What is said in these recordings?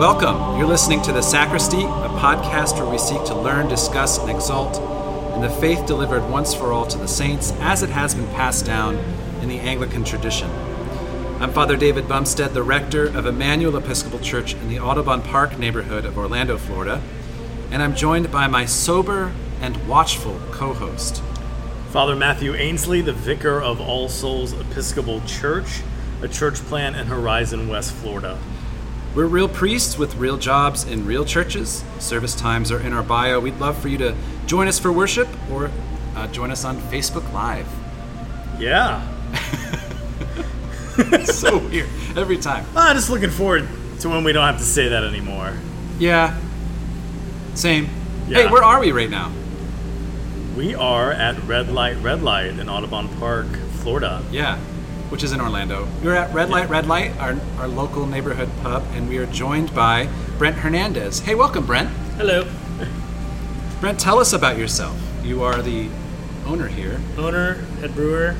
Welcome. You're listening to The Sacristy, a podcast where we seek to learn, discuss, and exalt in the faith delivered once for all to the saints as it has been passed down in the Anglican tradition. I'm Father David Bumstead, the rector of Emmanuel Episcopal Church in the Audubon Park neighborhood of Orlando, Florida, and I'm joined by my sober and watchful co host. Father Matthew Ainsley, the vicar of All Souls Episcopal Church, a church plant in Horizon, West Florida. We're real priests with real jobs in real churches. Service times are in our bio. We'd love for you to join us for worship or uh, join us on Facebook Live. Yeah. so weird every time. I'm just looking forward to when we don't have to say that anymore. Yeah. Same. Yeah. Hey, where are we right now? We are at Red Light Red Light in Audubon Park, Florida. Yeah, which is in Orlando. We're at Red Light Red Light, our, our local neighborhood pub, and we are joined by Brent Hernandez. Hey, welcome, Brent. Hello, Brent, tell us about yourself. You are the owner here. owner, head brewer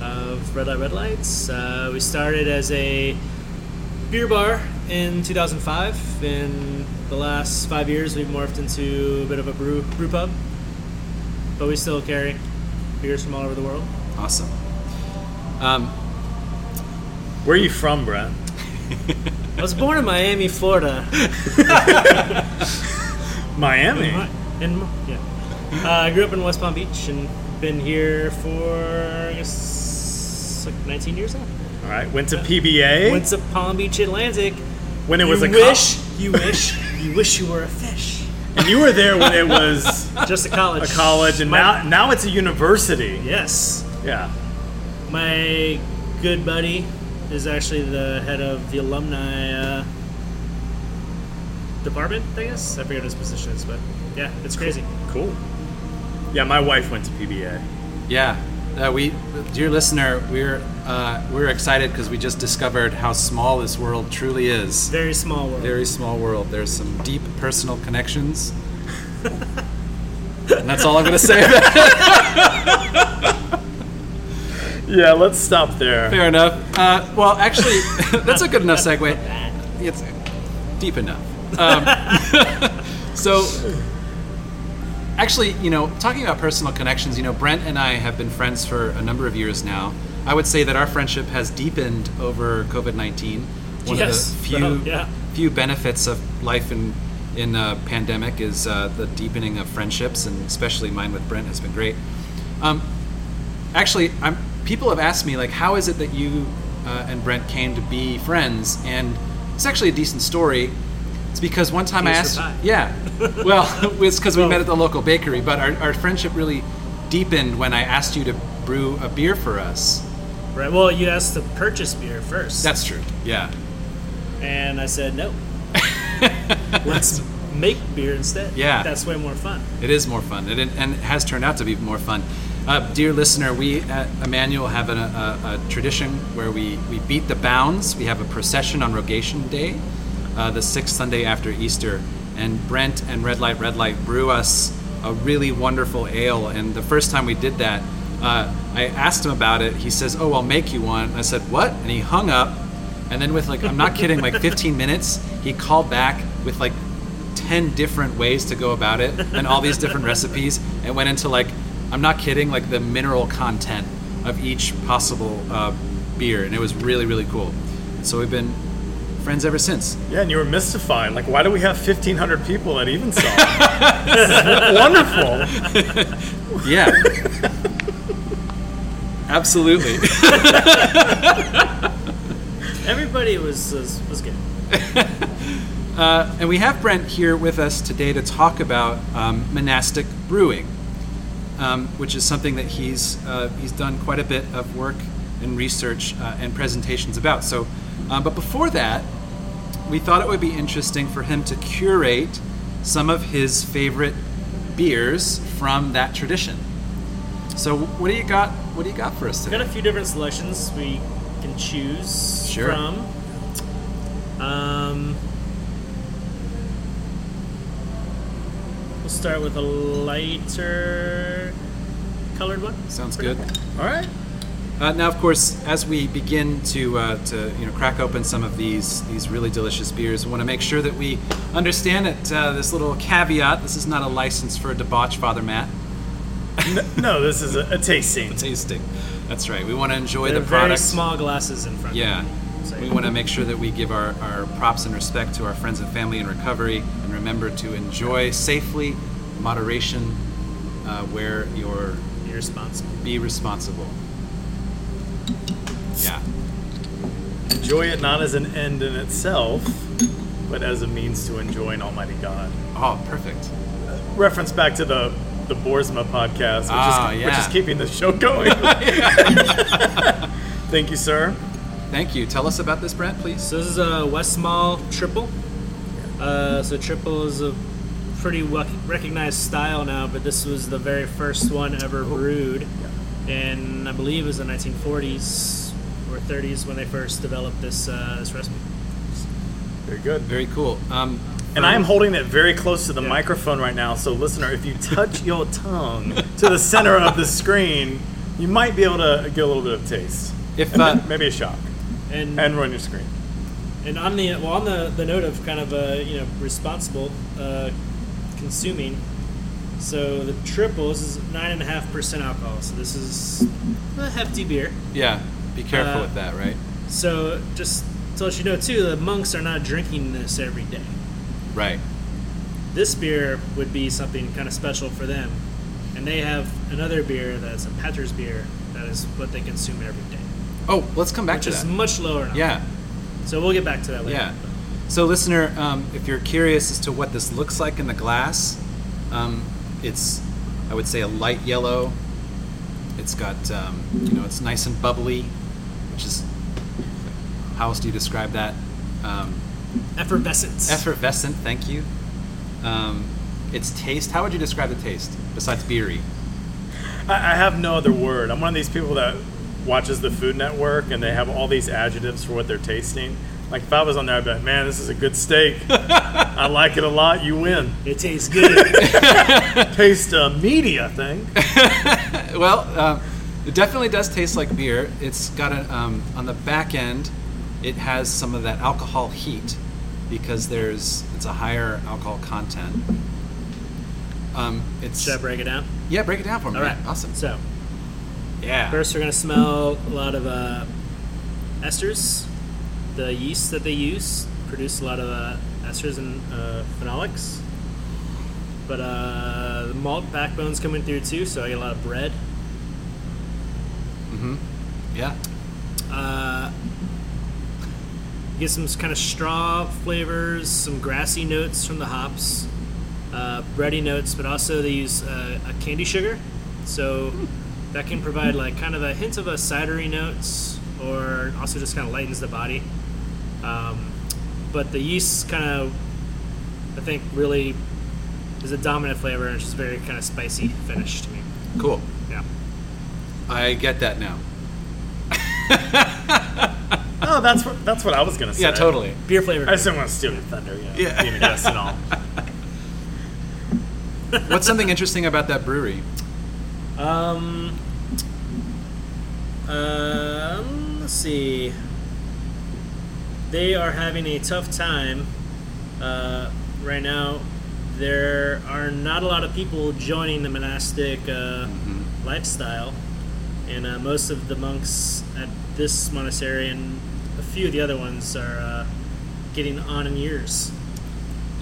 of Red Light Red Lights. Uh, we started as a beer bar in 2005. In the last five years, we've morphed into a bit of a brew brew pub, but we still carry beers from all over the world. Awesome. Um, Where are you from, Brent? I was born in Miami, Florida. Miami. In, yeah, uh, I grew up in West Palm Beach and been here for I guess like 19 years now. All right. Went to PBA Went to Palm Beach Atlantic. when it was you a wish, co- you wish, you wish you were a fish. and you were there when it was Just a college. a college, and My- now now it's a university. yes, Yeah. my good buddy is actually the head of the alumni uh, department. I guess I forget what his position is, but yeah, it's crazy. Cool. Yeah, my wife went to PBA. yeah, uh, we, dear listener, we're uh, we're excited because we just discovered how small this world truly is. Very small world. Very small world. There's some deep personal connections. and that's all I'm going to say about it. Yeah, let's stop there. Fair enough. Uh, well, actually, that's a good enough segue. It's deep enough. Um, so, actually, you know, talking about personal connections, you know, Brent and I have been friends for a number of years now. I would say that our friendship has deepened over COVID 19. One Yes. of the few, Oh, yeah. few benefits of life in, in a pandemic is uh, the deepening of friendships, and especially mine with Brent has been great. Um, actually, I'm, people have asked me like, how is it that you uh, and Brent came to be friends? And it's actually a decent story. It's because one time I asked, yeah, well, it's because we met at the local bakery, but our, our friendship really deepened when I asked you to brew a beer for us. Right. Well, you asked to purchase beer first. That's true. Yeah. and I said no. Let's make beer instead. Yeah. That's way more fun. It is more fun, it, and it has turned out to be more fun. Uh, dear listener, we at Emmanuel have a, a tradition where we, we beat the bounds. We have a procession on Rogation Day, uh, the sixth Sunday after Easter, and Brent and Red Light Red Light brew us a really wonderful ale. And the first time we did that, uh, I asked him about it. He says, "Oh, I'll make you one." I said, "What?" And he hung up. And then with like, I'm not kidding, like 15 minutes, he called back with like 10 different ways to go about it and all these different recipes and went into like i'm not kidding like the mineral content of each possible uh, beer and it was really really cool so we've been friends ever since Yeah, and you were mystified. Like, why do we have 1,500 people at Evensong? this is wonderful. yeah absolutely Everybody was was, was good. uh, and we have brent here with us today to talk about um, monastic brewing um, which is something that he's uh, he's done quite a bit of work and research uh, and presentations about. So, um, but before that, we thought it would be interesting for him to curate some of his favorite beers from that tradition. So, what do you got? What do you got for us We've got a few different selections we can choose Sure. from. Um, we'll start with a lighter colored one. Sounds good. All right. Uh, now, of course, as we begin to uh, to you know crack open some of these these really delicious beers, we want to make sure that we understand that uh, this little caveat: this is not a license for a debauch, Father Matt. No, this is a, a tasting. Tasting. That's right. We want to enjoy They're the very product. small glasses in front. Yeah. Of We want to make sure that we give our, our props and respect to our friends and family in recovery and remember to enjoy safely, moderation, uh, where you're You're responsible. be responsible. Yeah. Enjoy it not as an end in itself, but as a means to enjoying Almighty God. Oh, perfect. Reference back to the the Borsma podcast, which, Ah, is, which yeah. is keeping the show going. Thank you, sir. Thank you. Tell us about this, Brent, please. So this is a Westmalle triple. Uh, so triple is a pretty wel- recognized style now, but this was the very first one ever brewed, and I believe it was the 1940s or 30s when they first developed this uh, this recipe. Very good. Very cool. Um, And I am holding it very close to the Yeah. microphone right now, so listener, if you touch your tongue to the center of the screen, you might be able to get a little bit of taste. if And uh, maybe a shock. And And run your screen. And on the well, on the, the note of kind of uh, you know responsible uh, consuming, so the triple this is nine and a half percent alcohol. So this is a hefty beer. yeah, be careful Uh, with that, right? So just to let you know too, the monks are not drinking this every day. Right. This beer would be something kind of special for them, and they have another beer that's a Pater's beer that is what they consume every day, Oh, let's come back which to is that. much lower. in Yeah. So we'll get back to that later. Yeah. So, listener, um, if you're curious as to what this looks like in the glass, um, it's, I would say, a light yellow. It's got, um, you know, it's nice and bubbly, which is, how else do you describe that? Um, Effervescence. effervescent, thank you. Um, its taste, how would you describe the taste besides beery? I, I have no other word. I'm one of these people that watches the Food Network and they have all these adjectives for what they're tasting. Like if I was on there, I'd be like, man, this is a good steak. I like it a lot. You win. It tastes good. Taste uh, meaty, I think. Well, um, it definitely does taste like beer. It's got a um, on the back end. It has some of that alcohol heat because there's it's a higher alcohol content. Um, it's Should I break it down? yeah. Break it down for me. All right. Awesome. So Yeah. first, we're gonna smell a lot of uh, esters. The yeast that they use produce a lot of uh, esters and uh, phenolics. But uh, the malt backbone's coming through too, so I get a lot of bread. Mm-hmm. Yeah. Uh, get some kind of straw flavors, some grassy notes from the hops, uh, bready notes, but also they use uh, a candi sugar, so that can provide like kind of a hint of a cidery notes, or also just kind of lightens the body. Um, but the yeast kind of, I think, really is a dominant flavor, and it's just very kind of spicy finish to me. Cool. Yeah. I get that now. Oh, that's what that's what I was gonna say. Yeah. Totally. Beer flavor. I just didn't want to steal your thunder. You know, Yeah. being a guest and all. What's something interesting about that brewery? Um, um, let's see. They are having a tough time uh, right now. There are not a lot of people joining the monastic uh, lifestyle, and uh, most of the monks at this monastery and a few of the other ones are uh, getting on in years.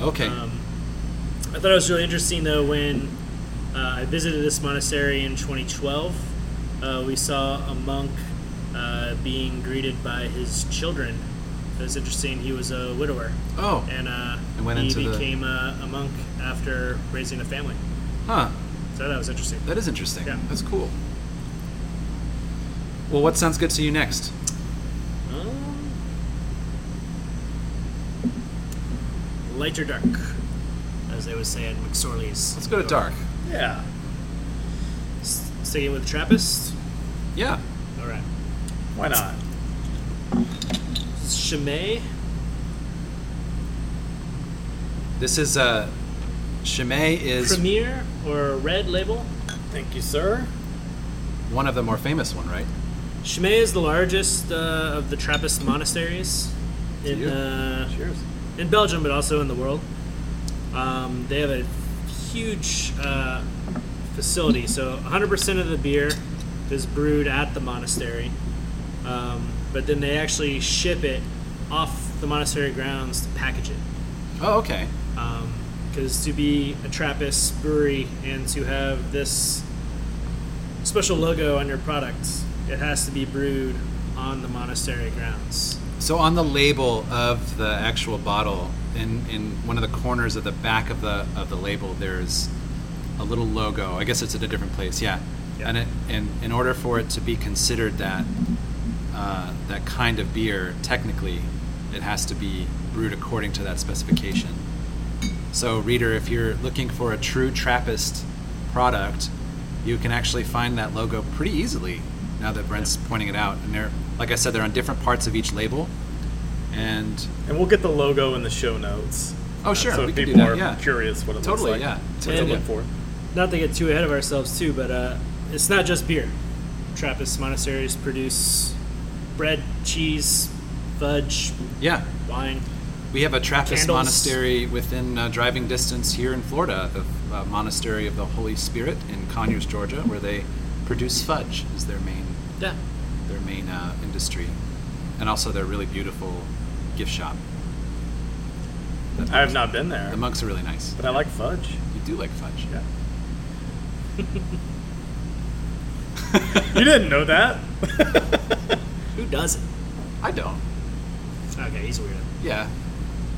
Okay. Um, I thought it was really interesting though when I visited this monastery in 2012. Uh, we saw a monk uh, being greeted by his children. It was interesting. He was a widower, oh. and uh, he into the- became a, a monk after raising a family. Huh. So that was interesting. That is interesting. Yeah. That's cool. Well, what sounds good to you next? Um, light or dark, as they would say in McSorley's. Let's go to dark. Yeah. S- Sticking with Trappist. Yeah. All right. Why not? Chimay. This is uh, Chimay is Premier or Red Label. Thank you, sir. one of the more famous one, right? Chimay is the largest uh, of the Trappist monasteries in uh, in Belgium, but also in the world. Um, they have a huge uh, facility, so 100% of the beer is brewed at the monastery, um, but then they actually ship it off the monastery grounds to package it. Oh, okay. Because to be a Trappist brewery and to have this special logo on your product, it has to be brewed on the monastery grounds. So on the label of the actual bottle, in, in one of the corners of the back of the of the label, there's a little logo. I guess it's at a different place. Yeah. Yeah. And it, and in order for it to be considered that uh, that kind of beer, technically, it has to be brewed according to that specification. So, reader, if you're looking for a true Trappist product, you can actually find that logo pretty easily. Now that Brent's pointing it out, and they're like I said, they're on different parts of each label, and And we'll get the logo in the show notes. Oh, sure, So we if can do people that, are yeah. curious what it Totally, looks like. Totally, yeah. What to look for. Not to get too ahead of ourselves, too, but uh, it's not just beer. Trappist monasteries produce bread, cheese, fudge, yeah, wine. we have a Trappist Candles. monastery within uh, driving distance here in Florida, the uh, Monastery of the Holy Spirit in Conyers, Georgia, where they produce fudge is their main Yeah. their main uh, industry, and also they're really beautiful gift shop. The I have not been there, The monks are really nice. but I like fudge. You do like fudge. Yeah. you didn't know that? Who doesn't? I don't. Okay, he's weird. Yeah,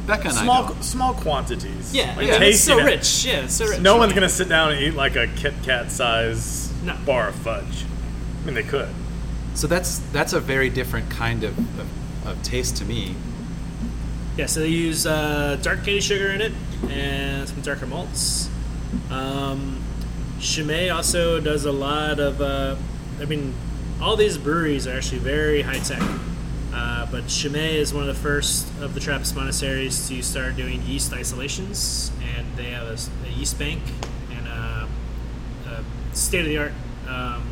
Becca and I small don't. small quantities. Yeah, Like yeah it's tasting so it. rich. Yeah, it's so rich. No one's gonna sit down and eat like a Kit Kat size No. bar of fudge. I mean, they could. So that's that's a very different kind of, of, of taste to me. Yeah, so they use uh, dark candi sugar in it and some darker malts. Um, Chimay also does a lot of. Uh, I mean, all these breweries are actually very high tech. Uh, but Chimay is one of the first of the Trappist monasteries to start doing yeast isolations, and they have a, a yeast bank and a, a state of the art um,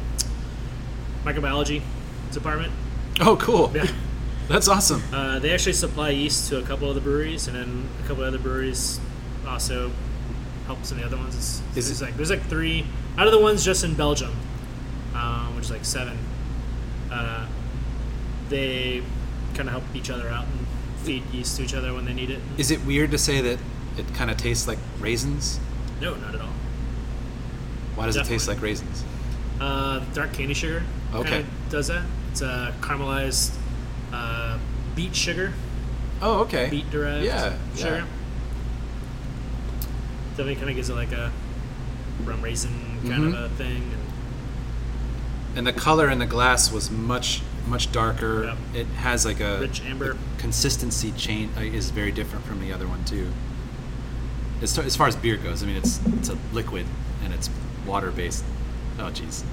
microbiology department. Oh, cool. Yeah. That's awesome. Uh, they actually supply yeast to a couple of the breweries, and then a couple of other breweries also help some of the other ones. It's, Is there's it- like there's like three out of the ones just in Belgium, um, which is like seven. Uh, they kind of help each other out and feed yeast to each other when they need it. Is it weird to say that it kind of tastes like raisins? No, not at all. Why does it taste like raisins? Uh, dark candi sugar Okay. does that. It's a caramelized uh, beet sugar, Oh, okay. beet derived Yeah, sugar. yeah. Definitely kind of gives it like a rum raisin kind Mhm. of a thing. And the color in the glass was much much darker. Yep. It has like a Rich amber. consistency chain uh, is very different from the other one too. As, as far as beer goes, I mean it's it's a liquid and it's water based. Oh jeez.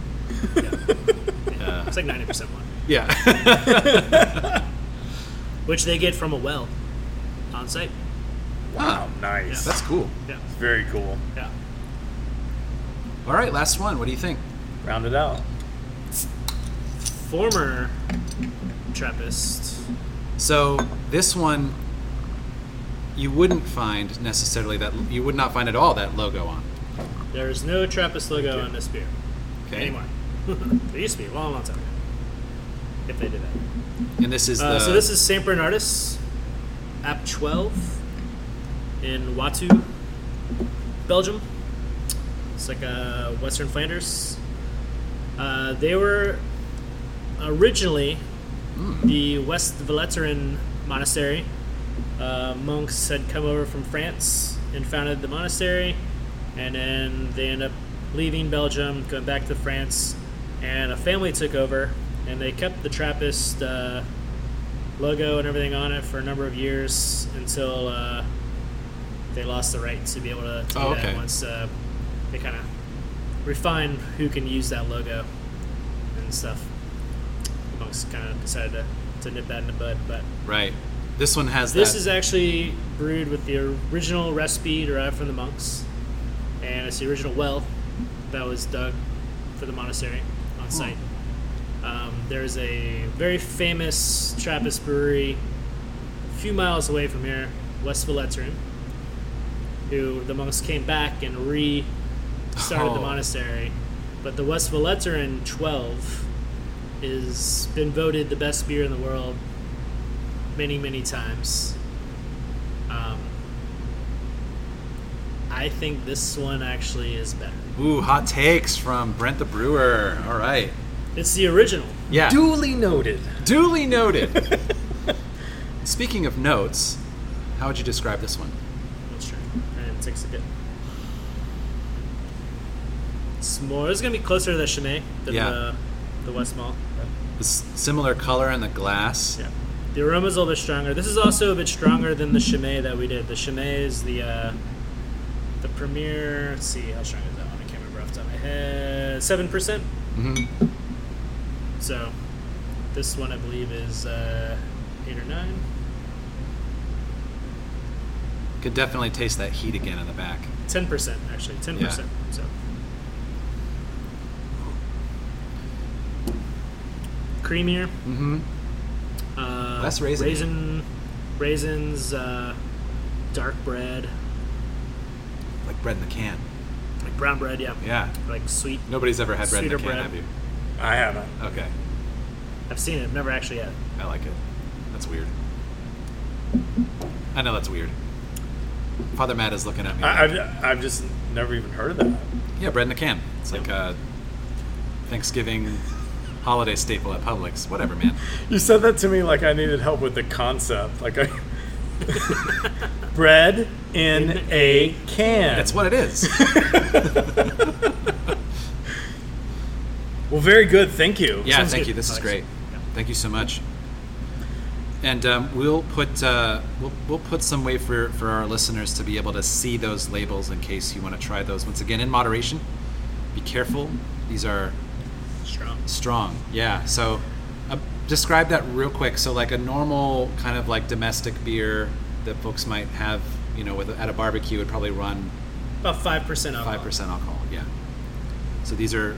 Uh, It's like ninety percent one, yeah. which they get from a well on site. Wow, nice. That's cool. Yeah, It's very cool. yeah. All right, last one. What do you think? Round it out. Former Trappist. So this one, you wouldn't find necessarily that you would not find at all that logo on. There is no Trappist logo on this beer Okay. anymore. there used to be a long, long time ago. If they did that. And this is Uh, the. so this is Saint Bernardus, Abt 12 in Watou, Belgium. It's like uh, Western Flanders. Uh, they were originally the Westvleteren monastery. Uh, monks had come over from France and founded the monastery, and then they ended up leaving Belgium, going back to France, and a family took over, and they kept the Trappist uh, logo and everything on it for a number of years until uh, they lost the right to be able to, to do Oh, that okay. once uh, they kind of refined who can use that logo and stuff. The Monks kind of decided to, to nip that in the bud, but right. This one has this that. is actually brewed with the original recipe derived from the monks, and it's the original well that was dug for the monastery on site. Um, there's a very famous Trappist brewery a few miles away from here, Westvleteren, who the monks came back and re started the Oh. monastery. But the Westvleteren 12 is been voted the best beer in the world many, many times. Um, I think this one actually is better. Ooh, hot takes from Brent the Brewer. All right. It's the original. Yeah. Duly noted. Duly noted. Speaking of notes, how would you describe this one? Let's try. And it takes a bit. It's more. It's gonna be closer to the Chimay than Yeah. the the Westmalle. This similar color in the glass. Yeah. The aroma's a little bit stronger. This is also a bit stronger than the Chimay that we did. The Chimay is the uh, the premier. Let's see how strong is that one. I can't remember off the top of my head. Seven percent. hmm So this one I believe is uh, eight or nine. Could definitely taste that heat again in the back. Ten percent actually. Ten percent. So creamier. Mm-hmm. Uh, Less raisin-y. Raisin, raisins, uh, dark bread, Like bread in the can. like brown bread. Yeah. Yeah. Like sweet. Nobody's ever had bread in the can, bread. have you? I haven't. Okay. I've seen it. I've never actually had. I like it. That's weird. I know that's weird. Father Matt is looking at me. I, like, I've, I've just never even heard of that. yeah, bread in a can. It's like a Thanksgiving holiday staple at Publix. Whatever, man. You said that to me like I needed help with the concept. Like I. Bread In a can. That's what it is. Well, very good. Thank you. Yeah, Sounds thank good, you. This is great. Yeah. Thank you so much. And um, we'll put uh, we'll, we'll put some way for, for our listeners to be able to see those labels in case you want to try those. Once again, in moderation. Be careful. These are Strong. strong. Yeah. So uh, describe that real quick. So like a normal kind of like domestic beer that folks might have, you know, with at a barbecue would probably run About five percent alcohol. five percent alcohol. Yeah. So these are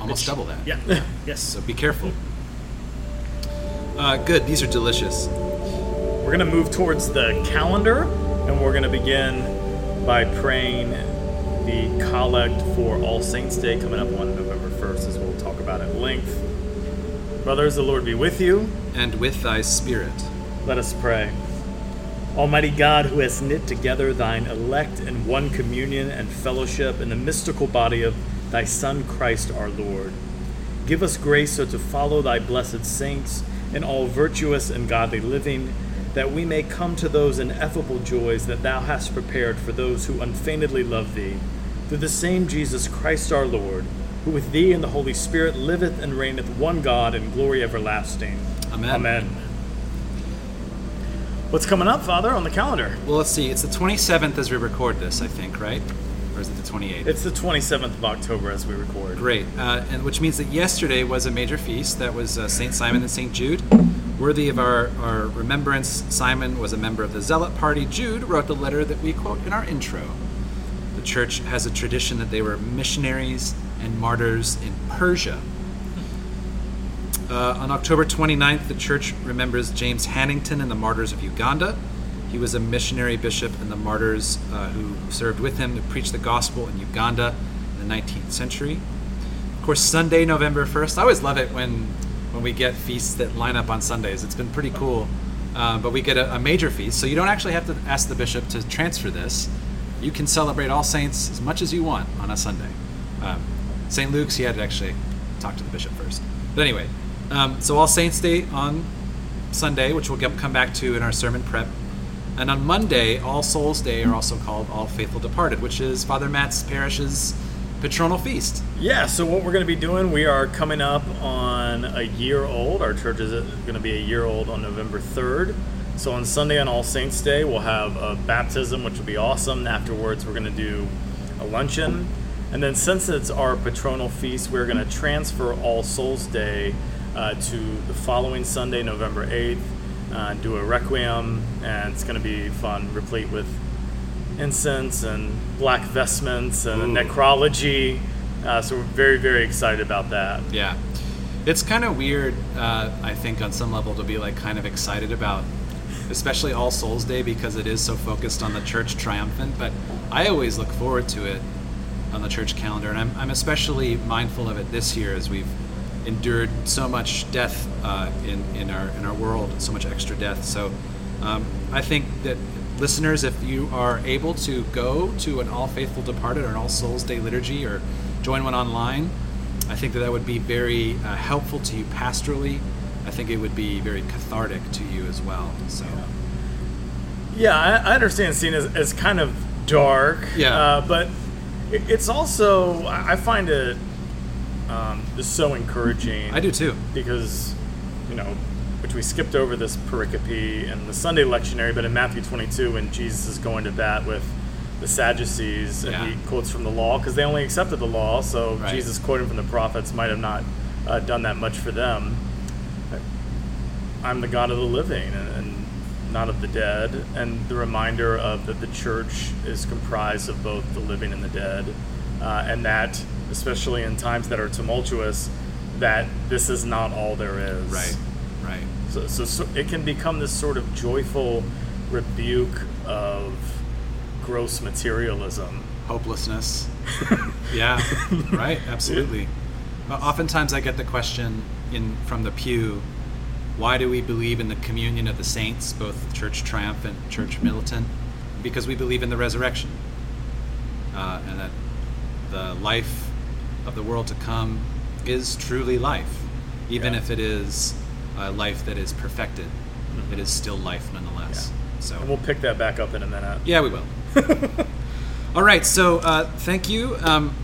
almost double that. Yeah. yes. So be careful. Uh, good. These are delicious. We're going to move towards the calendar and we're going to begin by praying the collect for All Saints Day coming up on November 1st, as we'll talk about at length. Brothers, the Lord be with you. And with thy spirit. Let us pray. Almighty God, who has knit together thine elect in one communion and fellowship in the mystical body of thy Son Christ our Lord, give us grace so to follow thy blessed saints in all virtuous and godly living, that we may come to those ineffable joys that thou hast prepared for those who unfeignedly love thee. Through the same Jesus Christ our Lord, who with thee and the Holy Spirit liveth and reigneth one God in glory everlasting. Amen. Amen. What's coming up, Father, on the calendar? Well, let's see. It's the 27th as we record this, I think, right? Or is it the 28th? It's the 27th of October as we record. Great. Uh, and which means that yesterday was a major feast. That was uh, Saint Simon and Saint Jude. Worthy of our, our remembrance, Simon was a member of the Zealot party. Jude wrote the letter that we quote in our intro. The church has a tradition that they were missionaries and martyrs in Persia. Uh, on October 29th, the church remembers James Hannington and the martyrs of Uganda. He was a missionary bishop and the martyrs uh, who served with him to preach the gospel in Uganda in the 19th century. Of course, Sunday, November 1st. I always love it when when we get feasts that line up on Sundays. It's been pretty cool. Uh, but we get a, a major feast, so you don't actually have to ask the bishop to transfer this. You can celebrate All Saints as much as you want on a Sunday. Um, St. Luke's, he had to actually talk to the bishop first. But anyway, um, so All Saints Day on Sunday, which we'll get, come back to in our sermon prep. And on Monday, All Souls Day, are also called All Faithful Departed, which is Father Matt's parish's patronal feast. Yeah, so what we're going to be doing, we are coming up on a year old. Our church is going to be a year old on November 3rd. So on Sunday on All Saints Day, we'll have a baptism, which will be awesome. Afterwards, we're going to do a luncheon. And then since it's our patronal feast, we're going to transfer All Souls Day uh, to the following Sunday, November 8th, uh, do a requiem, and it's going to be fun, replete with incense and black vestments and Ooh. necrology. Uh, so we're very, very excited about that. Yeah. It's kind of weird, uh, I think, on some level, to be like kind of excited about, especially All Souls Day because it is so focused on the church triumphant. But I always look forward to it on the church calendar, and I'm, I'm especially mindful of it this year as we've endured so much death uh, in in our in our world, so much extra death. So um, I think that listeners, if you are able to go to an All Faithful Departed or an All Souls Day liturgy or join one online, I think that that would be very uh, helpful to you pastorally. I think it would be very cathartic to you as well. So Yeah, I, I understand seeing as, as kind of dark. Yeah. Uh, but it, it's also I I find it um, just so encouraging. I do too. because you know which we skipped over this pericope in the sunday lectionary but in matthew 22 when jesus is going to bat with the sadducees and Yeah. he quotes from the law because they only accepted the law so Right. jesus quoting from the prophets might have not uh, done that much for them i'm the god of the living and, and not of the dead and the reminder of that the church is comprised of both the living and the dead uh, and that especially in times that are tumultuous that this is not all there is Right. Right. so, so, so it can become this sort of joyful rebuke of gross materialism hopelessness. yeah, right. Absolutely. Uh, Oftentimes, I get the question in from the pew, "Why do we believe in the communion of the saints, both Church triumphant, Church militant?" Because we believe in the resurrection, uh, and that the life of the world to come is truly life, even Yeah. if it is a life that is perfected. It is still life nonetheless. So and we'll pick that back up in a minute yeah, we will. All right, so uh, thank you. Um,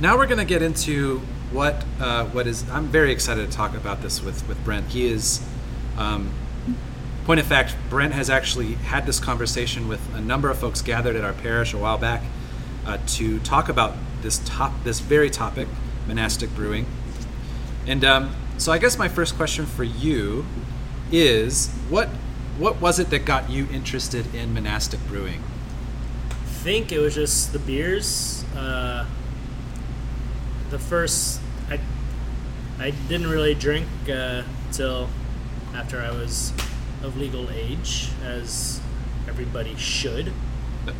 now we're going to get into what uh, what is. I'm very excited to talk about this with with Brent. He is. Um, point of fact, Brent has actually had this conversation with a number of folks gathered at our parish a while back uh, to talk about this top this very topic, monastic brewing. And um, so, I guess my first question for you is what what was it that got you interested in monastic brewing? I think it was just the beers. Uh, the first, I, I didn't really drink uh, till after I was of legal age, as everybody should.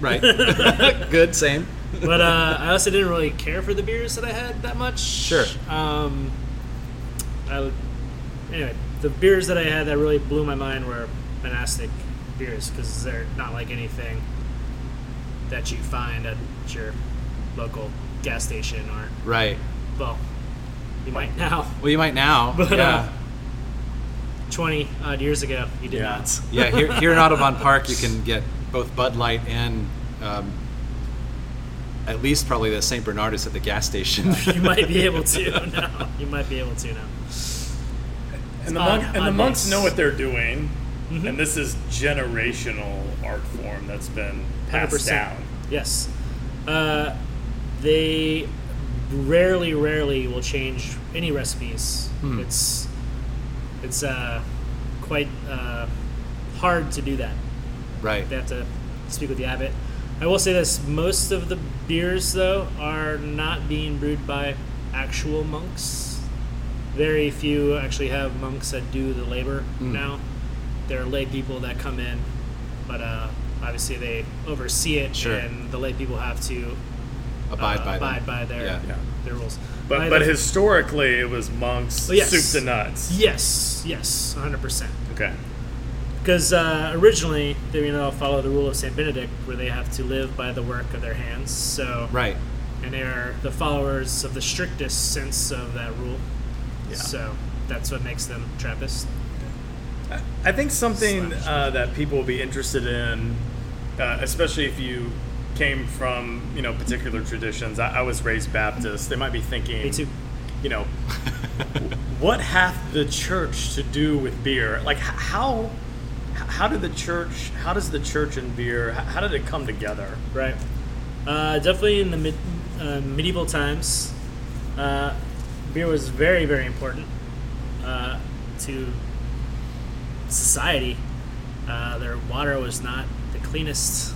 Right. Good. Same. But uh, I also didn't really care for the beers that I had that much. Sure. Um, I anyway, the beers that I had that really blew my mind were monastic beers because they're not like anything that you find at your local gas station or Right. well, you might now. Well, you might now. But yeah. uh, twenty odd years ago, you did Yeah. not. yeah. Here, here in Audubon Park, you can get both Bud Light and um, at least probably the Saint Bernardus at the gas station. you might be able to now. You might be able to now. and the, odd- monk, and the monks know what they're doing Mhm. and this is generational art form that's been passed 100%. down Yes. Uh, they rarely, rarely will change any recipes. Hmm. It's it's uh, quite uh, hard to do that. right. They have to speak with the abbot. I will say this: most of the beers, though, are not being brewed by actual monks. Very few actually have monks that do the labor Mm. now. There are lay people that come in, but uh, obviously they oversee it, Sure. and the lay people have to Abide uh, by them. abide by their Yeah. Yeah. their rules. but By but the- historically it was monks Oh, yes. soup to nuts yes, yes, hundred percent. okay Because uh, originally they you know follow the rule of Saint Benedict, where they have to live by the work of their hands. So Right. and they are the followers of the strictest sense of that rule. Yeah. So that's what makes them Trappist. I think something uh, that people will be interested in, uh, especially if you came from you know particular traditions. I, I was raised Baptist. They might be thinking, Me too. You know, what hath the church to do with beer? Like how how did the church? How does the church and beer? How did it come together? Right. Uh, definitely in the mid, uh, medieval times, uh, beer was very, very important uh, to society. Uh, their water was not the cleanest.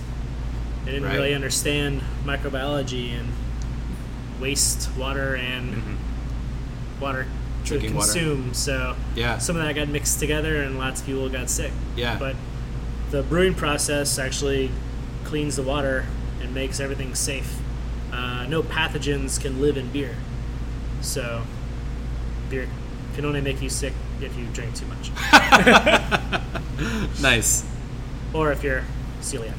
They didn't Right. really understand microbiology and waste water and water Drinking water. consume. So Yeah. some of that got mixed together, and lots of people got sick. Yeah. But the brewing process actually cleans the water and makes everything safe. Uh, no pathogens can live in beer. So beer can only make you sick if you drink too much, Nice. or if you're celiac.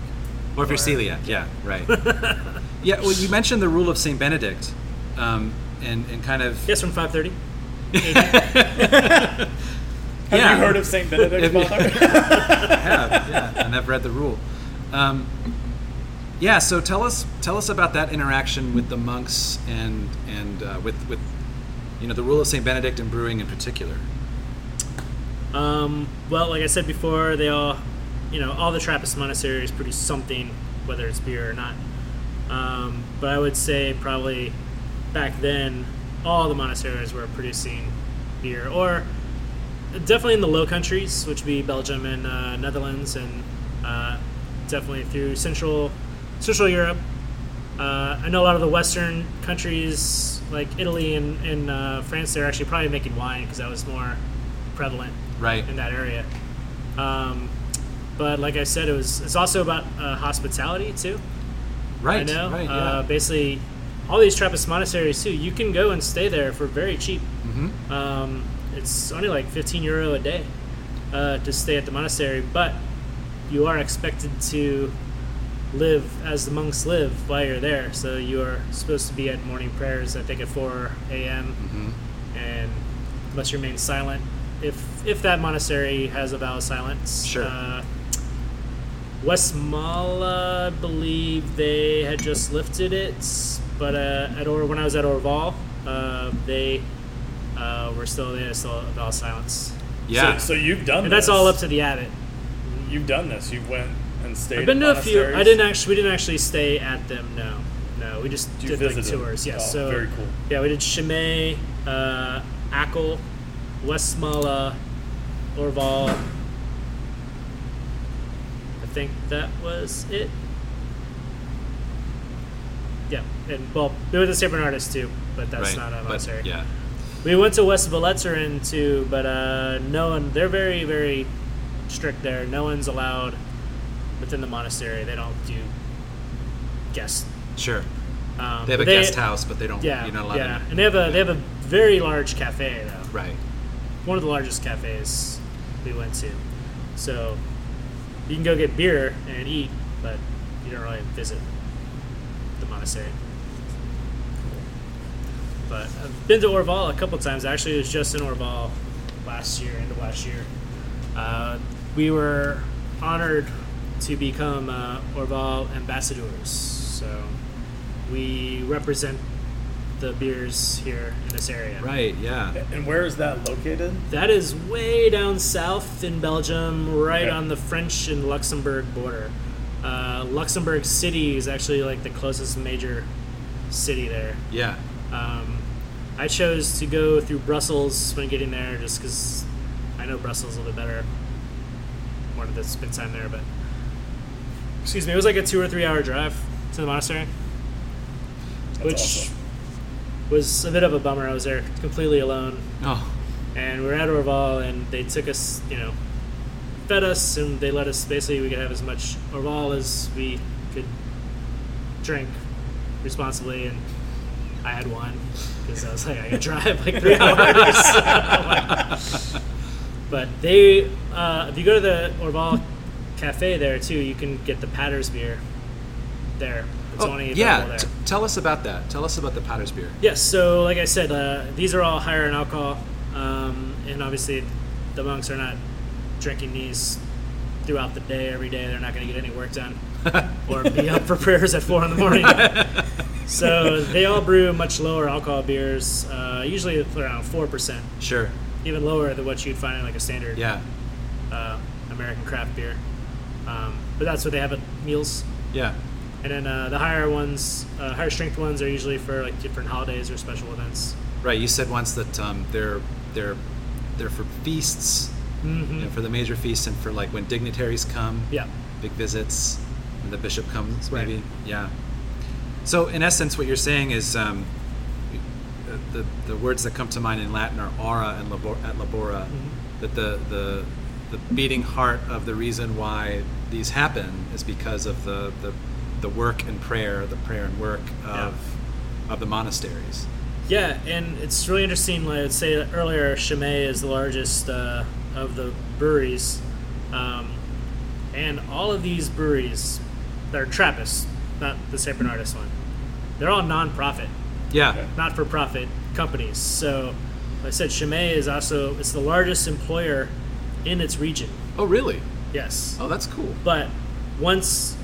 Or if you're celiac, yeah, right. yeah, well, you mentioned the rule of St. Benedict, um, and, and kind of. Yes, from 5:30. Have Yeah. you heard of Saint Benedict's If you- Father? I have, yeah, and I've read the rule. Um, yeah, so tell us tell us about that interaction with the monks and and uh, with with you know the rule of Saint Benedict and brewing in particular. Um, well, like I said before, they all, you know, all the Trappist monasteries produce something, whether it's beer or not. Um, but I would say probably back then, all the monasteries were producing beer, or definitely in the Low Countries, which would be Belgium and uh, Netherlands, and uh, definitely through Central Central Europe. Uh, I know a lot of the Western countries, like Italy and, and uh, France, they're actually probably making wine because that was more prevalent Right. in that area. Um, but like I said, it was it's also about uh, hospitality too. Right. I know. Right. Yeah. Uh, basically, all these Trappist monasteries too. You can go and stay there for very cheap. hmm Um, it's only like 15 euro a day uh, to stay at the monastery, but you are expected to live as the monks live while you're there. So you are supposed to be at morning prayers, I think at 4 a.m. hmm and must remain silent if if that monastery has a vow of silence. Sure. Uh, Westmalle, I believe they had just lifted it, but uh, at or when I was at Orval, uh, they uh, were still they had still a vow silence. Yeah. So, so you've done And that's all up to the abbot. You've done this. You went and stayed I've been to a few. I didn't actually. We didn't actually stay at them. No, no. We just You did like tours. Yes. Oh, so very cool. Yeah, we did Chimay, uh, Achel, Westmalle, Orval. I think that was it. Yeah, and well, we went to St. Bernardus too, but that's right. not a But, monastery. yeah. We went to Westvleteren too, but uh, no one. They're very, very strict there. No one's allowed within the monastery. They don't do guests. Sure. Um, They have a but guest house, but they don't. Yeah, You're not allowed. yeah, and they have a they have a very large cafe though. Right. One of the largest cafes we went to. So you can go get beer and eat, but you don't really visit the monastery. But I've been to Orval a couple times. Actually, it was just in Orval last year, end of last year. Uh, we were honored to become uh, Orval ambassadors. So we represent the beers here in this area. Right. Yeah. And where is that located? That is way down south in Belgium, right Okay. on the French and Luxembourg border. Uh, Luxembourg City is actually like the closest major city there. Yeah. Um, I chose to go through Brussels when getting there just because I know Brussels a little bit better. Wanted to spend time there, but excuse me, it was like a two or three hour drive to the monastery, That's which awesome. was a bit of a bummer. I was there completely alone Oh. and we were at Orval, and they took us, you know, fed us, and they let us basically we could have as much Orval as we could drink responsibly, and I had one because I was like, I could drive like three hours. but they, uh, if you go to the Orval cafe there too, you can get the Paters beer there. It's Oh, only yeah. there. T- tell us about that. Tell us about the Pater's beer. Yes, so like I said, uh, these are all higher in alcohol, um, and obviously the monks are not drinking these throughout the day, every day. They're not going to get any work done or be up for prayers at four in the morning. So they all brew much lower alcohol beers, uh, usually around four percent, Sure. even lower than what you'd find in like a standard Yeah. uh, American craft beer. Um, but that's what they have at meals. Yeah. And then uh, the higher ones, uh, higher strength ones, are usually for like different holidays or special events. Right. You said once that um, they're they're they're for feasts, Mm-hmm. you know, for the major feasts, and for like when dignitaries come, Yeah. big visits, when the bishop comes, Right. maybe. Yeah. So in essence, what you're saying is, um, the, the words that come to mind in Latin are ora and labor, et labora. Mm-hmm. That the, the the beating heart of the reason why these happen is because of the, the, the work and prayer, the prayer and work of of the monasteries. Yeah, and it's really interesting. Like I would say that earlier, Chimay is the largest uh, of the breweries, um, and all of these breweries, they're Trappist, not the Saint Bernardus one. They're all non-profit, Yeah, Okay. not-for-profit companies. So, like I said, Chimay is also it's the largest employer in its region. Oh, really? Yes, Oh, that's cool. but once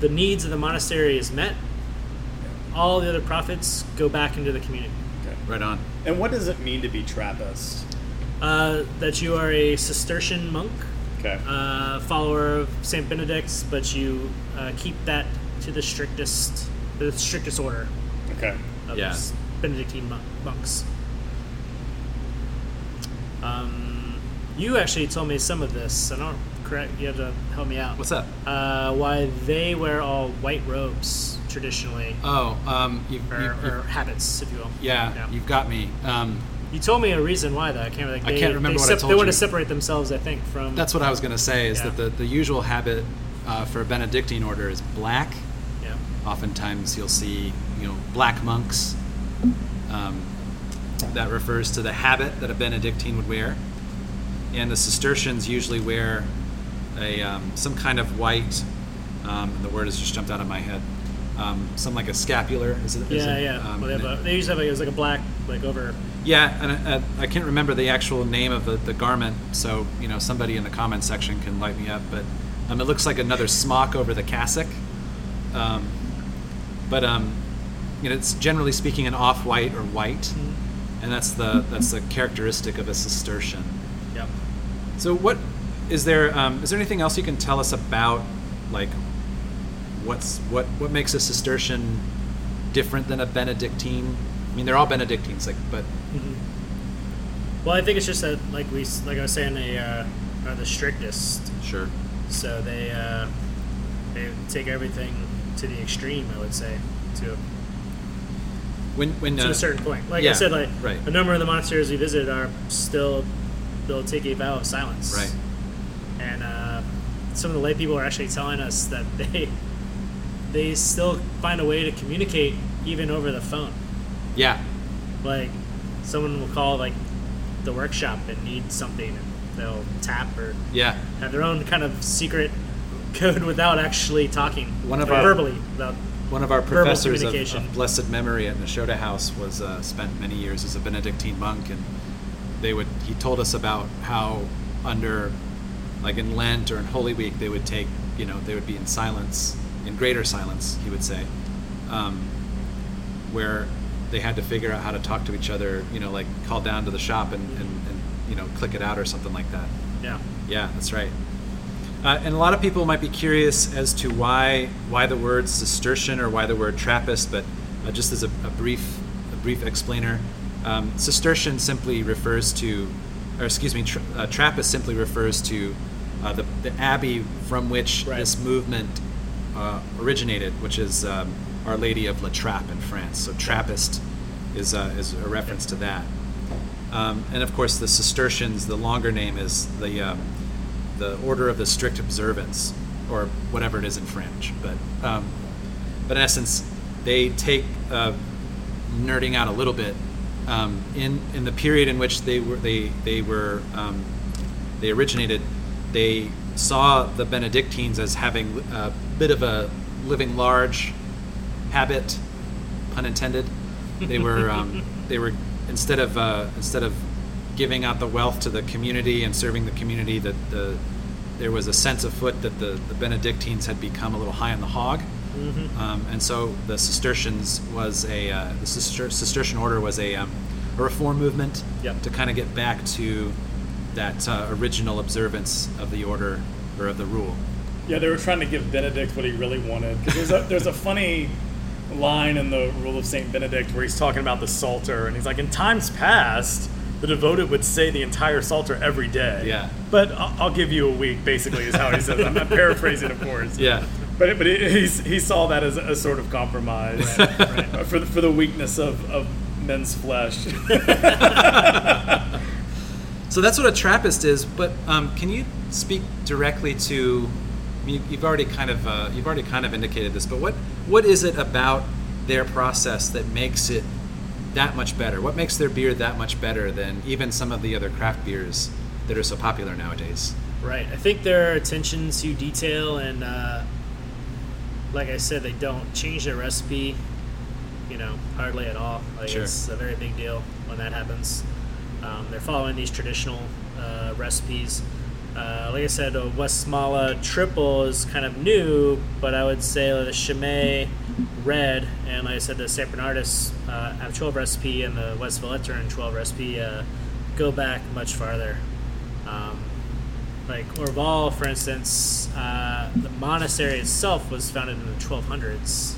the needs of the monastery is met, all the other profits go back into the community. Okay. Right on. And what does it mean to be Trappist? Uh, that you are a Cistercian monk, Okay. uh, follower of Saint Benedict's, but you uh, keep that to the strictest, the strictest order okay. of Yeah. Benedictine monks. Um, you actually told me some of this. I don't correct. You have to help me out. What's that? Uh, why they wear all white robes traditionally, Oh, um, you, or, you, you- or habits, if you will. yeah, you've got me. Um, You told me a reason why though. I can't. Like, I can't remember they what I sep- told They want you. to separate themselves, I think, from. that's what I was going to say. Is Yeah. that the, the usual habit uh, for a Benedictine order is black. Oftentimes you'll see, you know, black monks. Um, that refers to the habit that a Benedictine would wear. And the Cistercians usually wear a um, some kind of white. Um, the word has just jumped out of my head. Um, some like a scapular. Is it? is Yeah, it? yeah. Um, well, they, have a, they usually have like, it was like a black like over. yeah, and uh, I can't remember the actual name of the, the garment, so you know somebody in the comment section can light me up. But um, it looks like another smock over the cassock. Um, but um, you know, it's generally speaking an off-white or white, and that's the that's the characteristic of a Cistercian. Yep. So what is there? Um, is there anything else you can tell us about like what's what what makes a Cistercian different than a Benedictine? I mean, they're all Benedictines, like, but Well, I think it's just that like we like I was saying they uh, are the strictest, sure. so they uh, they take everything to the extreme. I would say to When when to uh, a certain point. Like yeah, I said, like right. a number of the monasteries we visited are still they'll take a vow of silence. Right. And uh, some of the lay people are actually telling us that they they still find a way to communicate even over the phone. Yeah, Like someone will call like the workshop and need something, and they'll tap or yeah. have their own kind of secret code without actually talking. One of our- verbally without. One of our professors of, of blessed memory at Nashotah House was uh, spent many years as a Benedictine monk, and they would. He told us about how under, like in Lent or in Holy Week, they would take. You know, they would be in silence, in greater silence. He would say, um, where they had to figure out how to talk to each other. You know, like call down to the shop and, and, and you know click it out or something like that. Yeah. Yeah, that's right. Uh, and a lot of people might be curious as to why why the word Cistercian or why the word Trappist, but uh, just as a, a brief a brief explainer, um, Cistercian simply refers to, or excuse me, tra- uh, Trappist simply refers to uh, the, the abbey from which Right. this movement uh, originated, which is um, Our Lady of La Trappe in France. So Trappist is uh, is a reference to that. Um, and of course, the Cistercians, the longer name is the um, the Order of the Strict Observance, or whatever it is in French. But um, but in essence, they take uh, nerding out a little bit um, in in the period in which they were they they were um, they originated. They saw the Benedictines as having a bit of a living large habit, pun intended. They were um, they were instead of uh, instead of giving out the wealth to the community and serving the community, that the there was a sense afoot that the, the Benedictines had become a little high on the hog, um, and so the Cistercians was a uh, the Cister- Cistercian order was a, um, a reform movement Yep. to kind of get back to that uh, original observance of the order or of the rule. Yeah, they were trying to give Benedict what he really wanted. there's a there's a funny line in the Rule of Saint Benedict where he's talking about the Psalter, and he's like, in times past, the devoted would say the entire Psalter every day. Yeah. But I'll, I'll give you a week, basically, is how he says. I'm, I'm paraphrasing, of course. Yeah. But but he, he saw that as a, sort of compromise Right, right. for the, for the weakness of, of men's flesh. So that's what a Trappist is. But um, can you speak directly to? I mean, you've already kind of uh, you've already kind of indicated this, but what what is it about their process that makes it that much better? What makes their beer that much better than even some of the other craft beers that are so popular nowadays? Right. I think their attention to detail and, uh, like I said, they don't change their recipe, you know, hardly at all. Like Sure. it's a very big deal when that happens. Um, they're following these traditional uh, recipes. Uh, like I said, a Westmalle triple is kind of new, but I would say the Chimay red and like I said, the San Bernardus uh, Abt 12 recipe and the Westvleteren 12 recipe uh, go back much farther. Um, like Orval, for instance, uh, the monastery itself was founded in the 1200s.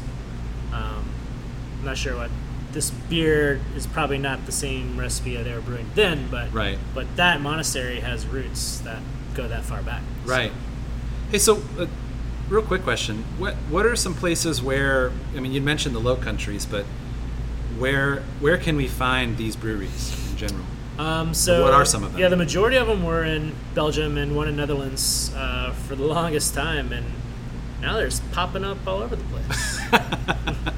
Um, I'm not sure what this beer is probably not the same recipe that they were brewing then, but Right. but that monastery has roots that go that far back. So- Right. Hey, so uh, real quick question: what what are some places where I mean you mentioned the Low Countries, but where where can we find these breweries in general? Um, so What are some of them? Yeah, the majority of them were in Belgium and one in Netherlands uh, for the longest time, and now they're just popping up all over the place.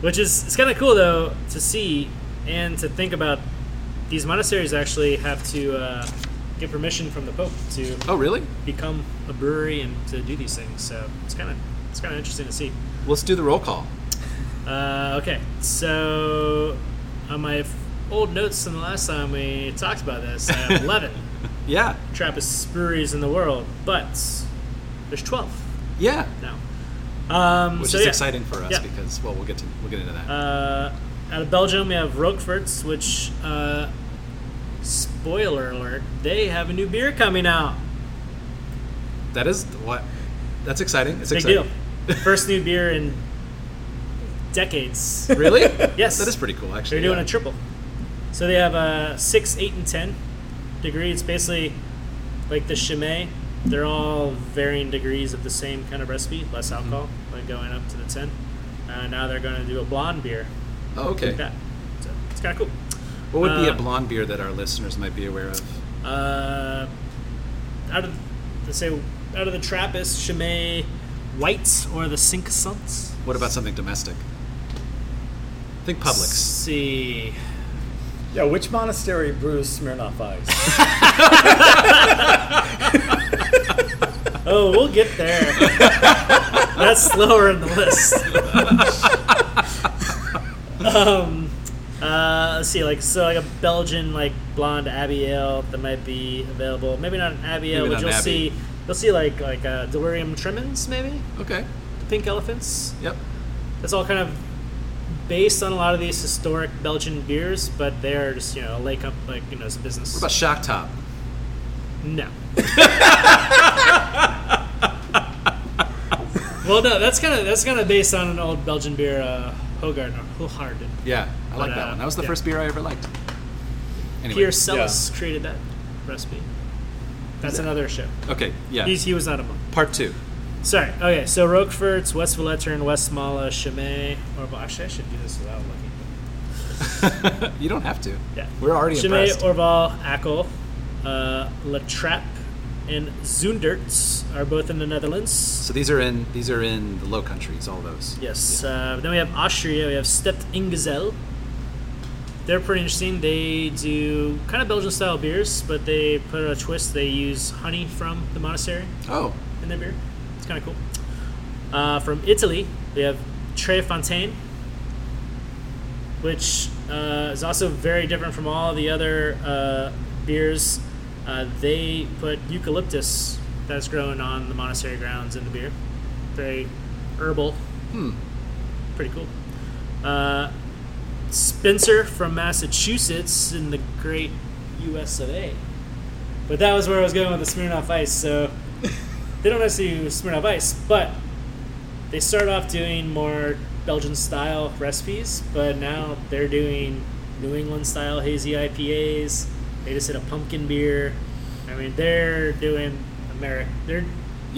Which is it's kind of cool though to see and to think about. These monasteries actually have to uh, get permission from the Pope to oh, really? become a brewery and to do these things. So it's kind of it's kind of interesting to see. Let's do the roll call. Uh, okay, so on my f- old notes from the last time we talked about this, I have 11 Yeah, Trappist breweries in the world, but there's 12 yeah. now. Um, Which so is yeah. exciting for us Yeah. because well, we'll get to we'll get into that. Uh, out of Belgium, we have Rochefort's, which, uh, spoiler alert, they have a new beer coming out. That is what. That's exciting. It's Big exciting. deal. First new beer in decades. really? Yes. That is pretty cool. Actually, They're doing yeah. a triple. So they have a six, eight, and ten degree. It's basically like the Chimay. They're all varying degrees of the same kind of recipe, less Mm-hmm. alcohol, like going up to the ten. Uh, now they're going to do a blonde beer Oh, okay. like that. So it's kind of cool. What would be a Uh, blonde beer that our listeners might be aware of? Uh, out of let's say out of the Trappist, Chimay, Whites or the Cinq Cents. What about something domestic? Think Let's Publix. see. yeah, which monastery brews Smirnoff Ice? Oh, we'll get there. That's lower in the list. um, uh, let's see, like so, like a Belgian like blonde Abbey Ale that might be available. Maybe not an Abbey Ale, but you'll Abbey. see you'll see like like uh, Delirium Tremens, maybe Okay. the Pink Elephants. Yep. That's all kind of based on a lot of these historic Belgian beers, but they're just you know a lake up like you know as a business. What about Shock Top? No. well, no, that's kind of that's kind of based on an old Belgian beer, uh, Hogard or Hoegaarden. Yeah, I like But, that uh, one. That was the yeah. first beer I ever liked. Anyway. Pierre Celis created that recipe. That's that? another show. Okay, yeah. He's, he was not among. Part two. Sorry. Okay, so Rochefort's, West Veletrin, Westmalle, Chimay, or well, actually I should do this without looking. you don't have to. Yeah. We're already Chimay, impressed. Orval, Achel, uh, La Trappe, and Zunderts are both in the Netherlands. so these are in these are in the Low Countries. All those. Yes. Uh, then we have Austria. We have Stift Engelszell. They're pretty interesting. They do kind of Belgian style beers, but they put a twist. They use honey from the monastery Oh, in their beer. It's kind of cool. Uh, from Italy, we have Tre Fontane, which uh, is also very different from all the other uh, beers. Uh, they put eucalyptus that's grown on the monastery grounds in the beer. Very herbal. Hmm. Pretty cool. Spencer from Massachusetts in the great US of A. But that was where I was going with the Smirnoff Ice. So they don't necessarily use Smirnoff Ice, but they started off doing more Belgian style recipes, but now they're doing New England style hazy IPAs. They just did a pumpkin beer. I mean, they're doing American. They're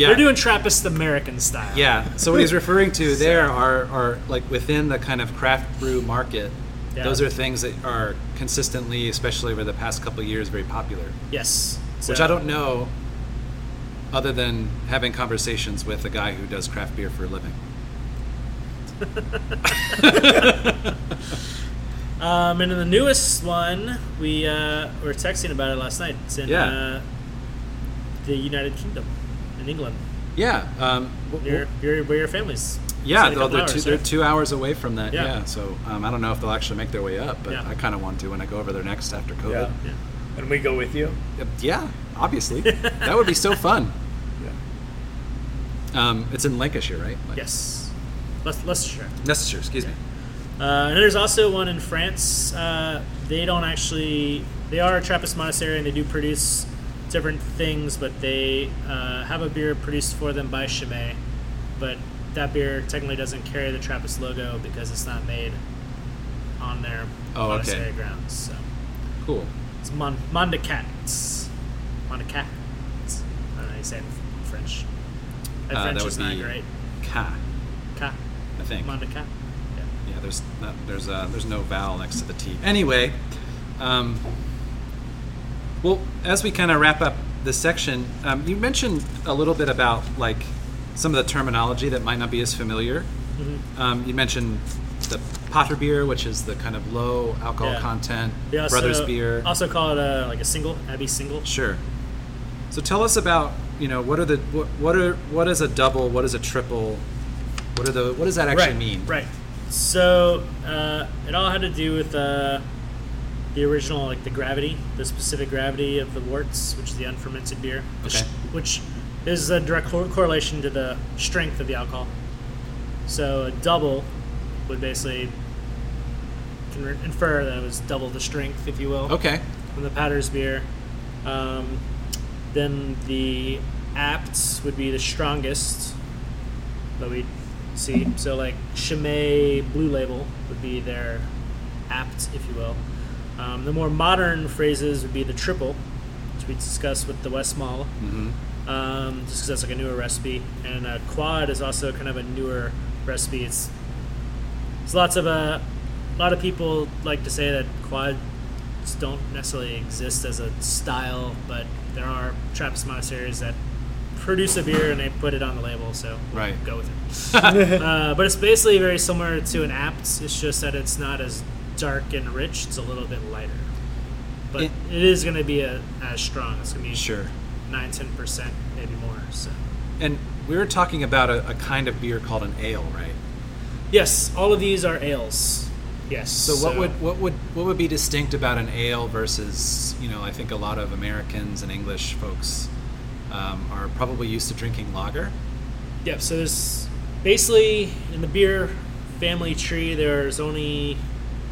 Yeah. they're doing Trappist American style. Yeah. So what he's referring to there are, are like within the kind of craft brew market, Yeah. Those are things that are consistently, especially over the past couple of years, very popular. Yes. Which I don't know, other than having conversations with a guy who does craft beer for a living. Um, and in the newest one, we uh, were texting about it last night. It's in Yeah. uh, the United Kingdom, in England. Yeah. Um, w- Your, your, where your family's. Yeah, It's in a they're, they're, two, hours, they're two hours away from that. Yeah. Yeah. So um, I don't know if they'll actually make their way up, but Yeah. I kind of want to when I go over there next after COVID. Yeah. Yeah. And we go with you. Yeah, obviously. that would be so fun. Yeah. Um, it's in Lancashire, right? Like- Yes. Leic- Leicestershire. Leicestershire, excuse me. Uh, and there's also one in France. Uh, they don't actually. They are a Trappist monastery and they do produce different things, but they uh, have a beer produced for them by Chimay. But that beer technically doesn't carry the Trappist logo because it's not made on their Oh, okay. monastery grounds. So Cool. it's Mon- Mont des Cats. Mondecats. I don't know how you say it in French. My Uh, French that would is not be great. Ca, Cat. I think. Mondecat. Yeah. Yeah, there's not, there's uh, there's no vowel next to the T. Anyway, um, well, as we kind of wrap up this section, um, you mentioned a little bit about like some of the terminology that might not be as familiar. Mm-hmm. Um, you mentioned the Pater beer, which is the kind of low alcohol Yeah. content. Also, Brothers beer. Also call it a like a single, Abbey single. Sure. So tell us about you know what are the what, what are what is a double? What is a triple? What are the what does that actually right, mean? Right. So uh, it all had to do with uh, the original, like the gravity, the specific gravity of the worts, which is the unfermented beer, Okay. which is a direct cor- correlation to the strength of the alcohol. So a double would basically infer that it was double the strength, if you will. Okay. from the Paters beer. Um, then the Abts would be the strongest that we see. So like Chimay Blue Label would be their Abt, if you will. Um, the more modern phrases would be the triple, which we discussed with the Westmalle, Mm-hmm. um, just because that's like a newer recipe. And uh, quad is also kind of a newer recipe. It's there's lots of uh, a lot of people like to say that quads don't necessarily exist as a style, but there are Trappist monasteries that produce a beer and they put it on the label, so Right. go with it. uh, but it's basically very similar to an Abt. It's just that it's not as dark and rich. It's a little bit lighter, but It- it is going to be a, as strong. It's going to be Sure. nine, ten percent, maybe more. So And we were talking about a, a kind of beer called an ale, right? yes, all of these are ales. Yes. So what would what would what would be distinct about an ale versus you know I think a lot of Americans and English folks um, are probably used to drinking lager. Yeah, so there's basically in the beer family tree, there's only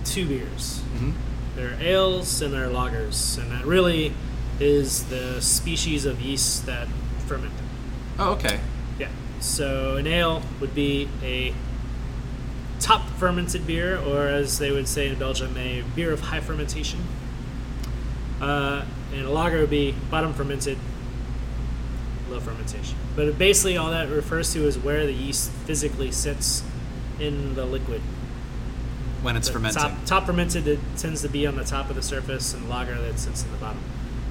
two beers. Mm-hmm. There are ales and there are lagers, and that really is the species of yeast that ferment. them. Oh, okay. Yeah. So an ale would be a top fermented beer, or as they would say in Belgium, a beer of high fermentation. Uh, and a lager would be bottom fermented, low fermentation. But basically, all that refers to is where the yeast physically sits in the liquid. When it's The fermenting. Top, top fermented it tends to be on the top of the surface, and lager that sits in the bottom.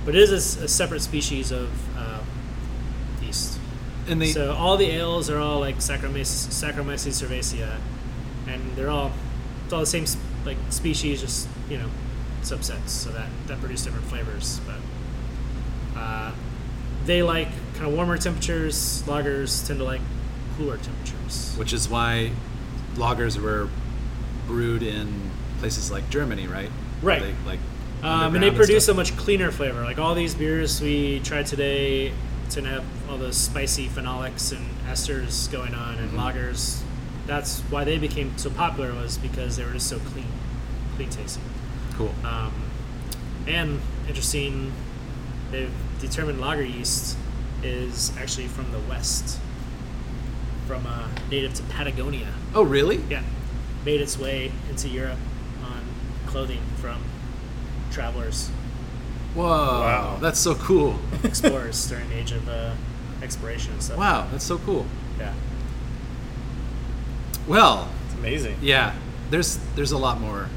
But it is a separate species of uh, yeast. And the so all the ales are all like Saccharomyces, Saccharomyces cerevisiae, and they're all it's all the same like species, just you know subsets. So that that produce different flavors, but uh, they like kind of warmer temperatures. Lagers tend to like cooler temperatures. which is why lagers were brewed in places like Germany, right? Right. They, like Um, and they produce a much cleaner flavor. Like all these beers we tried today to have all those spicy phenolics and esters going on, and Mhm. lagers. That's why they became so popular was because they were just so clean, clean tasting. cool. Um, and interesting, they've determined lager yeast is actually from the west, from uh, native to Patagonia. oh, really? Yeah, made its way into Europe on clothing from travelers, Whoa, Wow. that's so cool. explorers during the age of uh, exploration and stuff. Wow, that's so cool. Yeah. Well, It's amazing. yeah, there's there's a lot more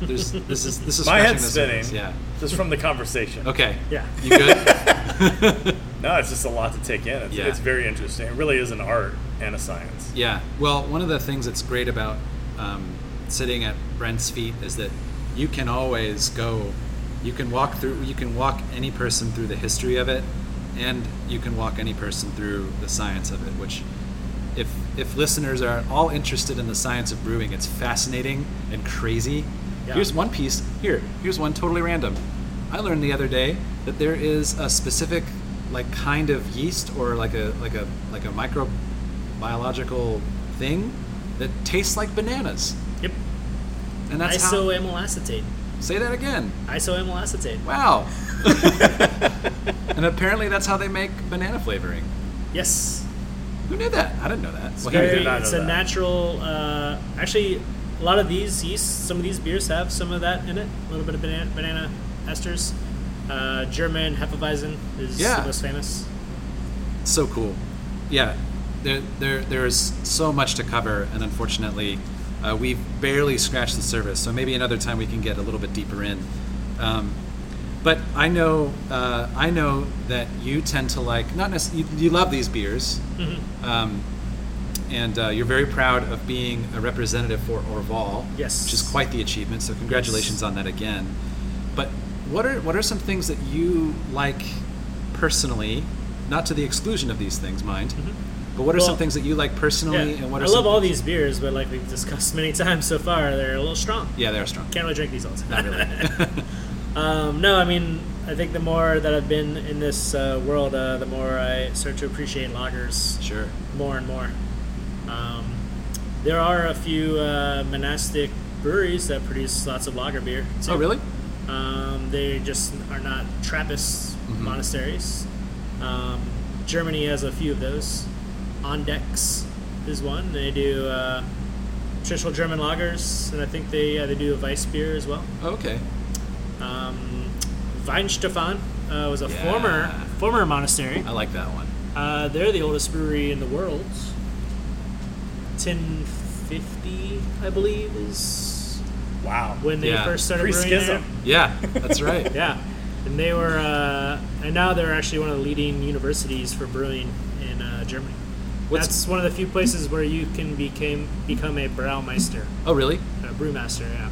There's, this is this is My scratching head's the spinning. surface, Yeah. Just from the conversation. Okay. Yeah. You good? No, it's just a lot to take in. It's, Yeah. it's very interesting. It really is an art and a science. Yeah. Well, one of the things that's great about um, sitting at Brent's feet is that you can always go, you can walk through, you can walk any person through the history of it, and you can walk any person through the science of it. Which, if if listeners are all interested in the science of brewing, it's fascinating and crazy. Yeah. Here's one piece. Here, here's one totally random. I learned the other day that there is a specific like kind of yeast or like a like a like a microbiological thing that tastes like bananas. Yep. And that's how Isoamyl acetate. Say that again. Isoamyl acetate. Wow. and apparently that's how they make banana flavoring. Yes. Who knew that? I didn't know that. Well, Very- did not know it's a that. natural. Uh, actually, a lot of these yeasts, some of these beers have some of that in it. A little bit of banana, banana esters. Uh, German Hefeweizen is Yeah. the most famous. so cool. Yeah, there, there, there's so much to cover, and unfortunately, uh, we've barely scratched the surface. So maybe another time we can get a little bit deeper in. Um, but I know, uh, I know that you tend to like not necessarily. You, you love these beers, um, and uh, you're very proud of being a representative for Orval. Yes. which is quite the achievement. So congratulations on that again. But what are what are some things that you like personally, not to the exclusion of these things, mind, but what are some things that you like personally, Yeah. and what are I some love all these beers, but like we've discussed many times so far, they're a little strong. Yeah, they're strong. Can't really drink these all the Not time. really. Um, no, I mean, I think the more that I've been in this uh, world, uh, the more I start to appreciate lagers sure. more and more. Um, there are a few uh, monastic breweries that produce lots of lager beer. Too. Oh, really? Um, they just are not Trappist Mhm. monasteries. Um, Germany has a few of those. Andechs is one. They do uh, traditional German lagers, and I think they uh, they do a Weiss beer as well. Oh, okay. Um, Weihenstephan uh, was a Yeah. former former monastery. I like that one. Uh, they're the oldest brewery in the world. 1050, I believe, is Wow. when they Yeah. first started brewing there. Yeah, that's right. Yeah, and they were, uh, and now they're actually one of the leading universities for brewing in uh, Germany. What's- That's one of the few places where you can became become a Braumeister, Oh, really? a brewmaster. Yeah,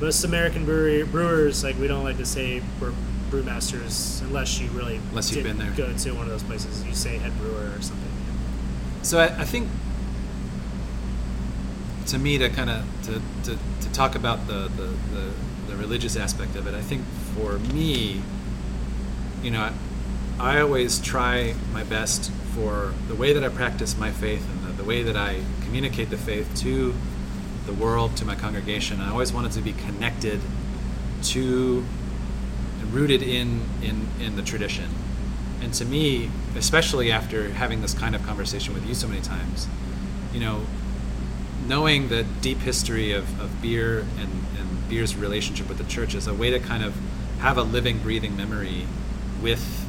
most American brewery, brewers like we don't like to say we're brewmasters unless you really Unless you've been there. Go to one of those places, you say head brewer or something. So I, I think, to me, to kind of to, to, to talk about the, the, the, the religious aspect of it, I think for me, you know, I, I always try my best for the way that I practice my faith and the, the way that I communicate the faith to the world, to my congregation. I always wanted to be connected to and rooted in, in, in the tradition. And to me, especially after having this kind of conversation with you so many times, you know, knowing the deep history of, of beer and, and beer's relationship with the church is a way to kind of have a living, breathing memory with,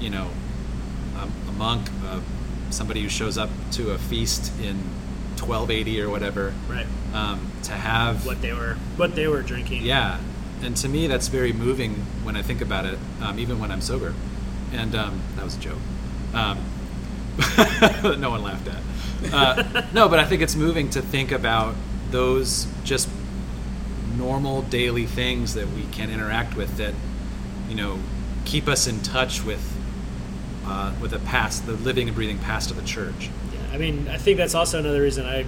you know, monk, uh, somebody who shows up to a feast in 1280 or whatever, Right. um, to have What they were, what they were drinking. yeah, and to me that's very moving when I think about it, um, even when I'm sober. And um, that was a joke. Um, no one laughed at. Uh, no, but I think it's moving to think about those just normal daily things that we can interact with that, you know, keep us in touch with uh, with the past, the living and breathing past of the church. Yeah, I mean, I think that's also another reason I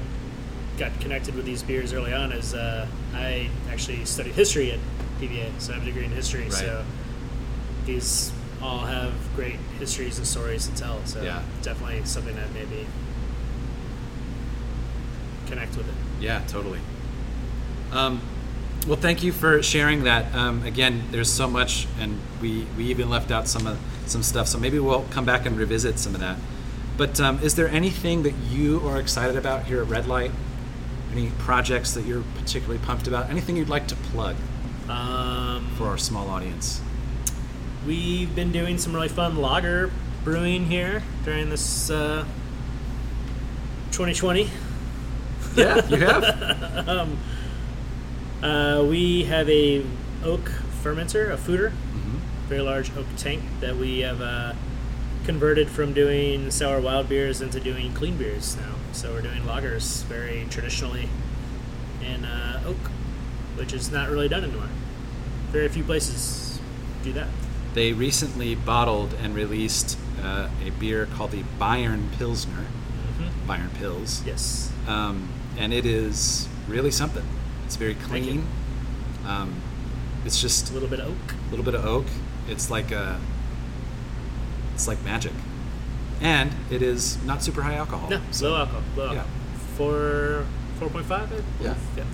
got connected with these beers early on. Is uh, I actually studied history at PBA, so I have a degree in history. Right. So these all have great histories and stories to tell. So Yeah. definitely something that maybe connect with it. Yeah, totally. Um, well, thank you for sharing that. Um, again, there's so much, and we, we even left out some of some stuff. So maybe we'll come back and revisit some of that. But um, is there anything that you are excited about here at Red Light? Any projects that you're particularly pumped about? Anything you'd like to plug Um, for our small audience? We've been doing some really fun lager brewing here during this uh, 2020. Yeah, you have. Uh, we have a oak fermenter, a foeder, Mhm. very large oak tank that we have uh, converted from doing sour wild beers into doing clean beers now. So we're doing lagers very traditionally in uh, oak, which is not really done anymore. Very few places do that. They recently bottled and released uh, a beer called the Bayern Pilsner, hmm Bayern Pils, Yes. um, and it is really something. It's very clean. Um, it's just A little bit of oak. a little bit of oak. It's like a, it's like magic, and it is not super high alcohol. No, so- low alcohol. Low yeah. alcohol. Four, four point five. Yeah. yeah.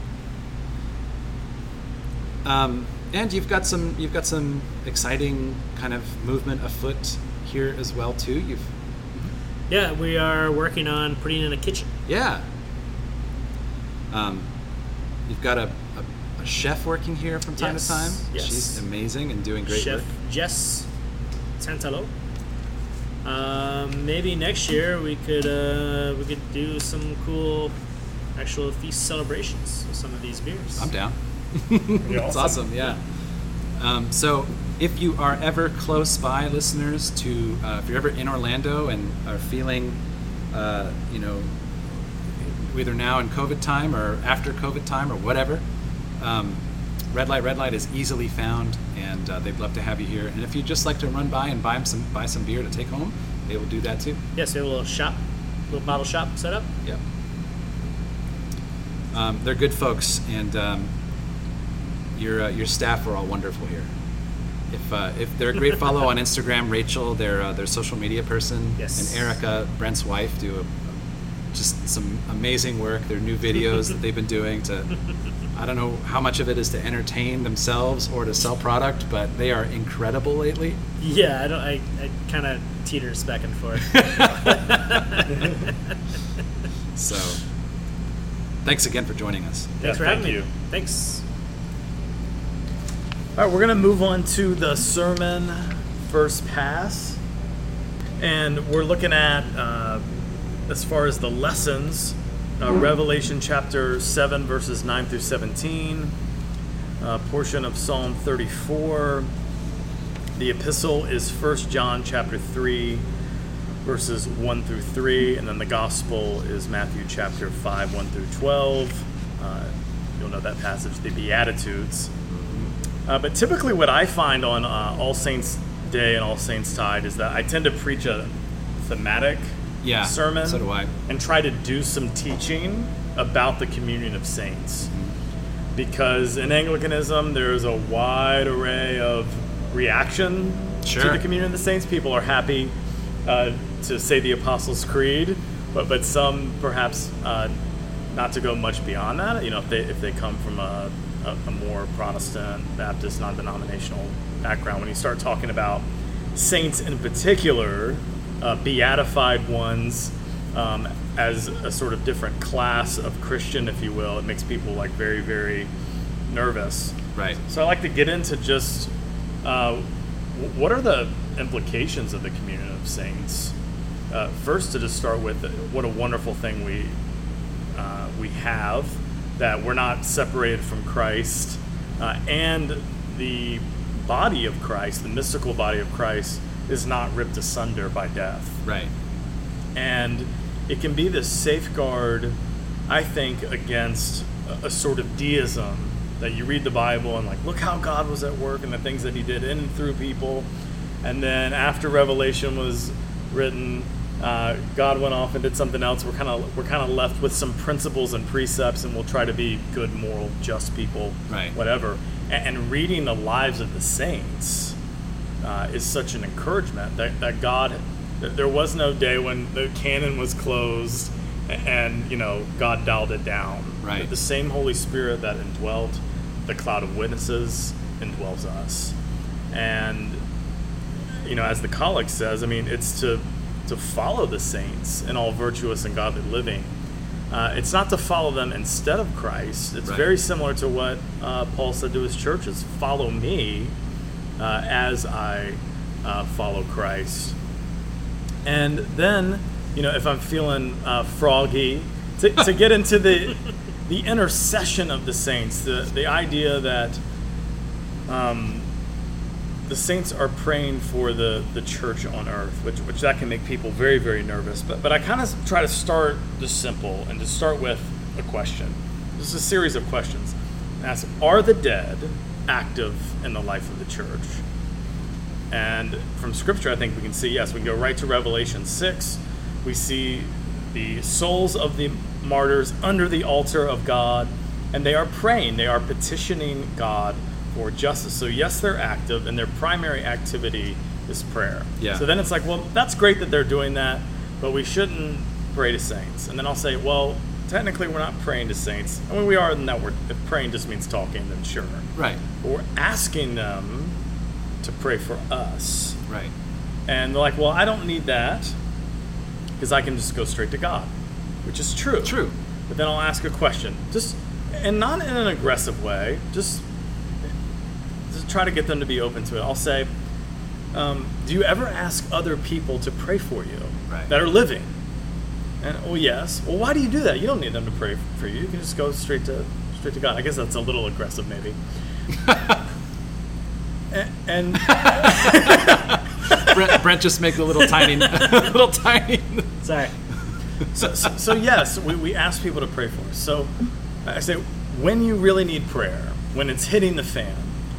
Um, and you've got some you've got some exciting kind of movement afoot here as well too. You've Yeah, we are working on putting in a kitchen. yeah. Um, you've got a, a, a chef working here from time Yes, to time. yes. She's amazing and doing great Chef work. Jess Tantalo. Um, maybe next year we could uh, we could do some cool actual feast celebrations with some of these beers. I'm down. Be It's awesome, yeah. Um, so, if you are ever close by, listeners, to uh, if you're ever in Orlando and are feeling, uh, you know, either now in COVID time or after COVID time or whatever, um, Red Light Red Light is easily found, and uh, they'd love to have you here. And if you'd just like to run by and buy 'em some buy some beer to take home, they will do that too. Yes, they have a little shop, little bottle shop set up. Yep. Um, they're good folks, and um, your uh, your staff are all wonderful here. If uh, if they're a great follow on Instagram, Rachel, their uh, their social media person, Yes. and Erica, Brent's wife, do a, just some amazing work. Their new videos that they've been doing to. I don't know how much of it is to entertain themselves or to sell product, but they are incredible lately. Yeah, I don't. I, I kind of teeters back and forth. So, thanks again for joining us. Thanks for thank having you. me. Thanks. All right, we're going to move on to the sermon first pass. And we're looking at, uh, as far as the lessons, uh, Revelation chapter 7, verses 9 through 17, a portion of Psalm 34. The epistle is 1 John chapter 3, verses 1 through 3, and then the gospel is Matthew chapter 5, 1 through 12. Uh, you'll know that passage, the Beatitudes. Uh, but typically, what I find on uh, All Saints Day and All Saints Tide is that I tend to preach a thematic Yeah, sermon so do I. and try to do some teaching about the communion of saints. Because in Anglicanism, there's a wide array of reaction to the communion of the saints. People are happy uh, to say the Apostles' Creed, but but some perhaps uh, not to go much beyond that. You know, if they if they come from a, a, a more Protestant, Baptist, non-denominational background, when you start talking about saints in particular, uh, beatified ones, um, as a sort of different class of Christian, if you will, it makes people like very very nervous. Right. So I like to get into just uh, what are the implications of the communion of saints. Uh, first, to just start with, what a wonderful thing we uh, we have that we're not separated from Christ, uh, and the body of Christ, the mystical body of Christ, is not ripped asunder by death Right. and it can be this safeguard i think against a, a sort of deism that you read the bible and like look how god was at work and the things that he did in and through people and then after revelation was written uh, god went off and did something else we're kind of we're kind of left with some principles and precepts and we'll try to be good moral just people Right. whatever and, and reading the lives of the saints uh, is such an encouragement that, that God, that there was no day when the canon was closed and, you know, God dialed it down. Right. That the same Holy Spirit that indwelt the cloud of witnesses indwells us. And, you know, as the collect says, I mean, it's to, to follow the saints in all virtuous and godly living. Uh, it's not to follow them instead of Christ. It's Right. very similar to what uh, Paul said to his churches follow me uh, as I uh, follow Christ. And then, you know, if I'm feeling uh, froggy, to, to get into the the intercession of the saints, the, the idea that um, the saints are praying for the, the church on earth, which, which that can make people very, very nervous. But, but I kind of try to start just simple and to start with a question. This is a series of questions. Ask, are the dead active in the life of the church? And from Scripture, I think we can see yes. We can go right to Revelation 6. We see the souls of the martyrs under the altar of God, and they are praying, they are petitioning God for justice. So, yes, they're active, and their primary activity is prayer. Yeah. So then it's like, well, that's great that they're doing that, but we shouldn't pray to saints. And then I'll say, well, technically, we're not praying to saints. I mean, we are in that word. If praying just means talking, then sure. Right. But we're asking them to pray for us. Right. And they're like, well, I don't need that because I can just go straight to God, which is true. True. But then I'll ask a question, just and not in an aggressive way, just, just try to get them to be open to it. I'll say, um, do you ever ask other people to pray for you Right. that are living? And oh yes. Well, why do you do that? You don't need them to pray for you. You can just go straight to straight to God. I guess that's a little aggressive, maybe. A- and Brent, Brent just make a little tiny, little tiny. Sorry. so, so, so yes, we, we ask people to pray for us. So I say, when you really need prayer, when it's hitting the fan,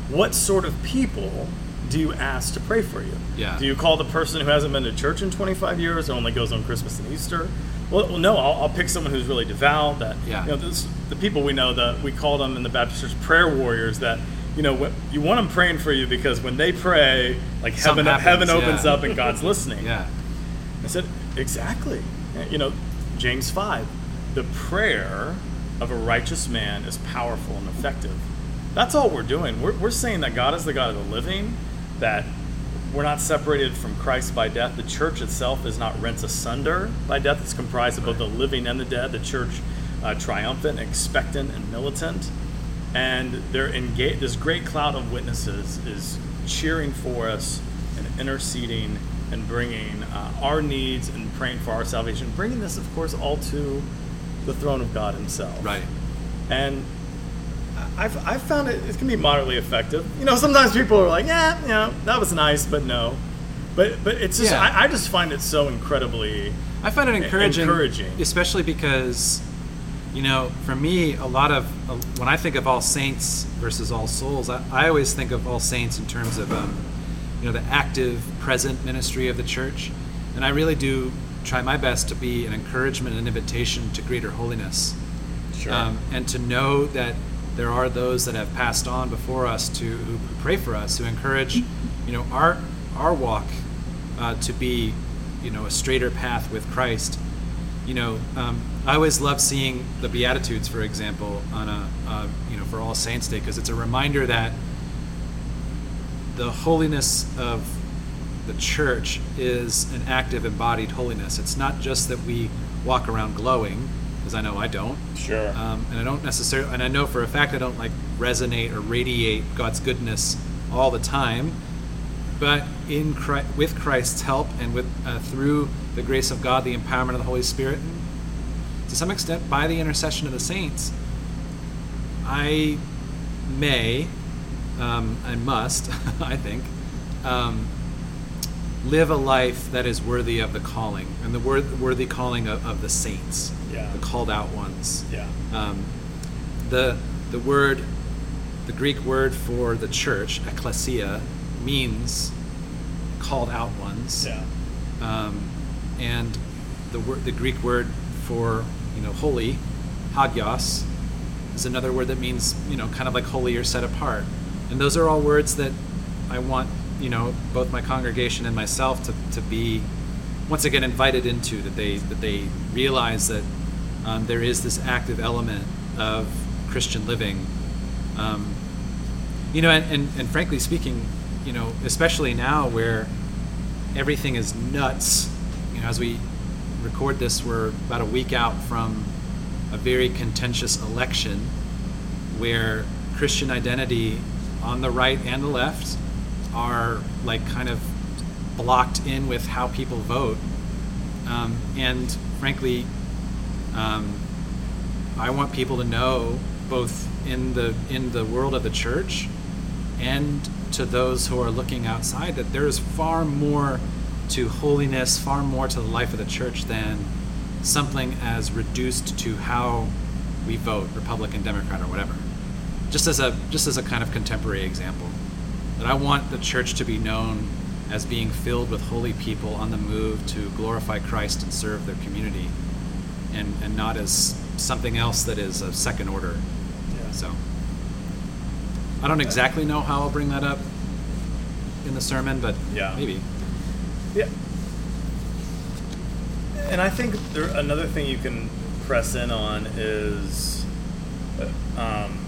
what sort of people do you ask to pray for you? Yeah. Do you call the person who hasn't been to church in 25 years and only goes on Christmas and Easter? Well, well no, I'll, I'll pick someone who's really devout. That Yeah. you know, this, the people we know that we call them in the Baptist Church prayer warriors. That you know, you want them praying for you because when they pray, like Something heaven, heaven opens yeah. up and God's listening. Yeah. I said, exactly. You know, James 5. The prayer of a righteous man is powerful and effective. That's all we're doing. We're, we're saying that God is the God of the living, that we're not separated from Christ by death. The church itself is not rent asunder by death. It's comprised of both the living and the dead. The church uh, triumphant, expectant, and militant. And they're engaged. This great cloud of witnesses is cheering for us and interceding and bringing uh, our needs and praying for our salvation. Bringing this, of course, all to the throne of God Himself. Right. And I've, I've found it, it can be moderately effective. You know, sometimes people are like, yeah, you know, that was nice, but no. But, but it's just, Yeah. I, I just find it so incredibly. I find it encouraging, encouraging. especially because, you know, for me, a lot of when I think of all saints versus all souls, I, I always think of all saints in terms of, um, you know, the active, present ministry of the church, and I really do try my best to be an encouragement and invitation to greater holiness, Sure. um, and to know that there are those that have passed on before us to who pray for us, who encourage, you know, our our walk uh, to be, you know, a straighter path with Christ. You know, um, I always love seeing the Beatitudes, for example, on a you know for All Saints Day because it's a reminder that the holiness of the church is an active, embodied holiness. It's not just that we walk around glowing, because I know I don't. sure. Um, and I don't necessarily, and I know for a fact I don't like resonate or radiate God's goodness all the time. But in Christ, with Christ's help and with uh, through the grace of God, the empowerment of the Holy Spirit, and to some extent by the intercession of the saints, I may, um, I must, I think, um, live a life that is worthy of the calling and the wor- worthy calling of, of the saints, Yeah. the called out ones. yeah. Um, the the word, the Greek word for the church, ecclesia, means called out ones. Yeah. Um, and the word, the Greek word for you know holy, hagios, is another word that means you know kind of like holy or set apart. And those are all words that I want you know both my congregation and myself to, to be once again invited into that they that they realize that um, there is this active element of Christian living. Um, you know, and, and, and frankly speaking, you know, especially now where everything is nuts, you know, as we record this, we're about a week out from a very contentious election where Christian identity on the right and the left are like kind of blocked in with how people vote. Um, and frankly, um, I want people to know both in the in the world of the church and to those who are looking outside that there is far more to holiness, far more to the life of the church than something as reduced to how we vote, Republican, Democrat, or whatever. Just as a just as a kind of contemporary example, that I want the church to be known as being filled with holy people on the move to glorify Christ and serve their community, and and not as something else that is a second order. Yeah. So I don't exactly know how I'll bring that up in the sermon, but Yeah. maybe. Yeah. And I think there, another thing you can press in on is, uh, um,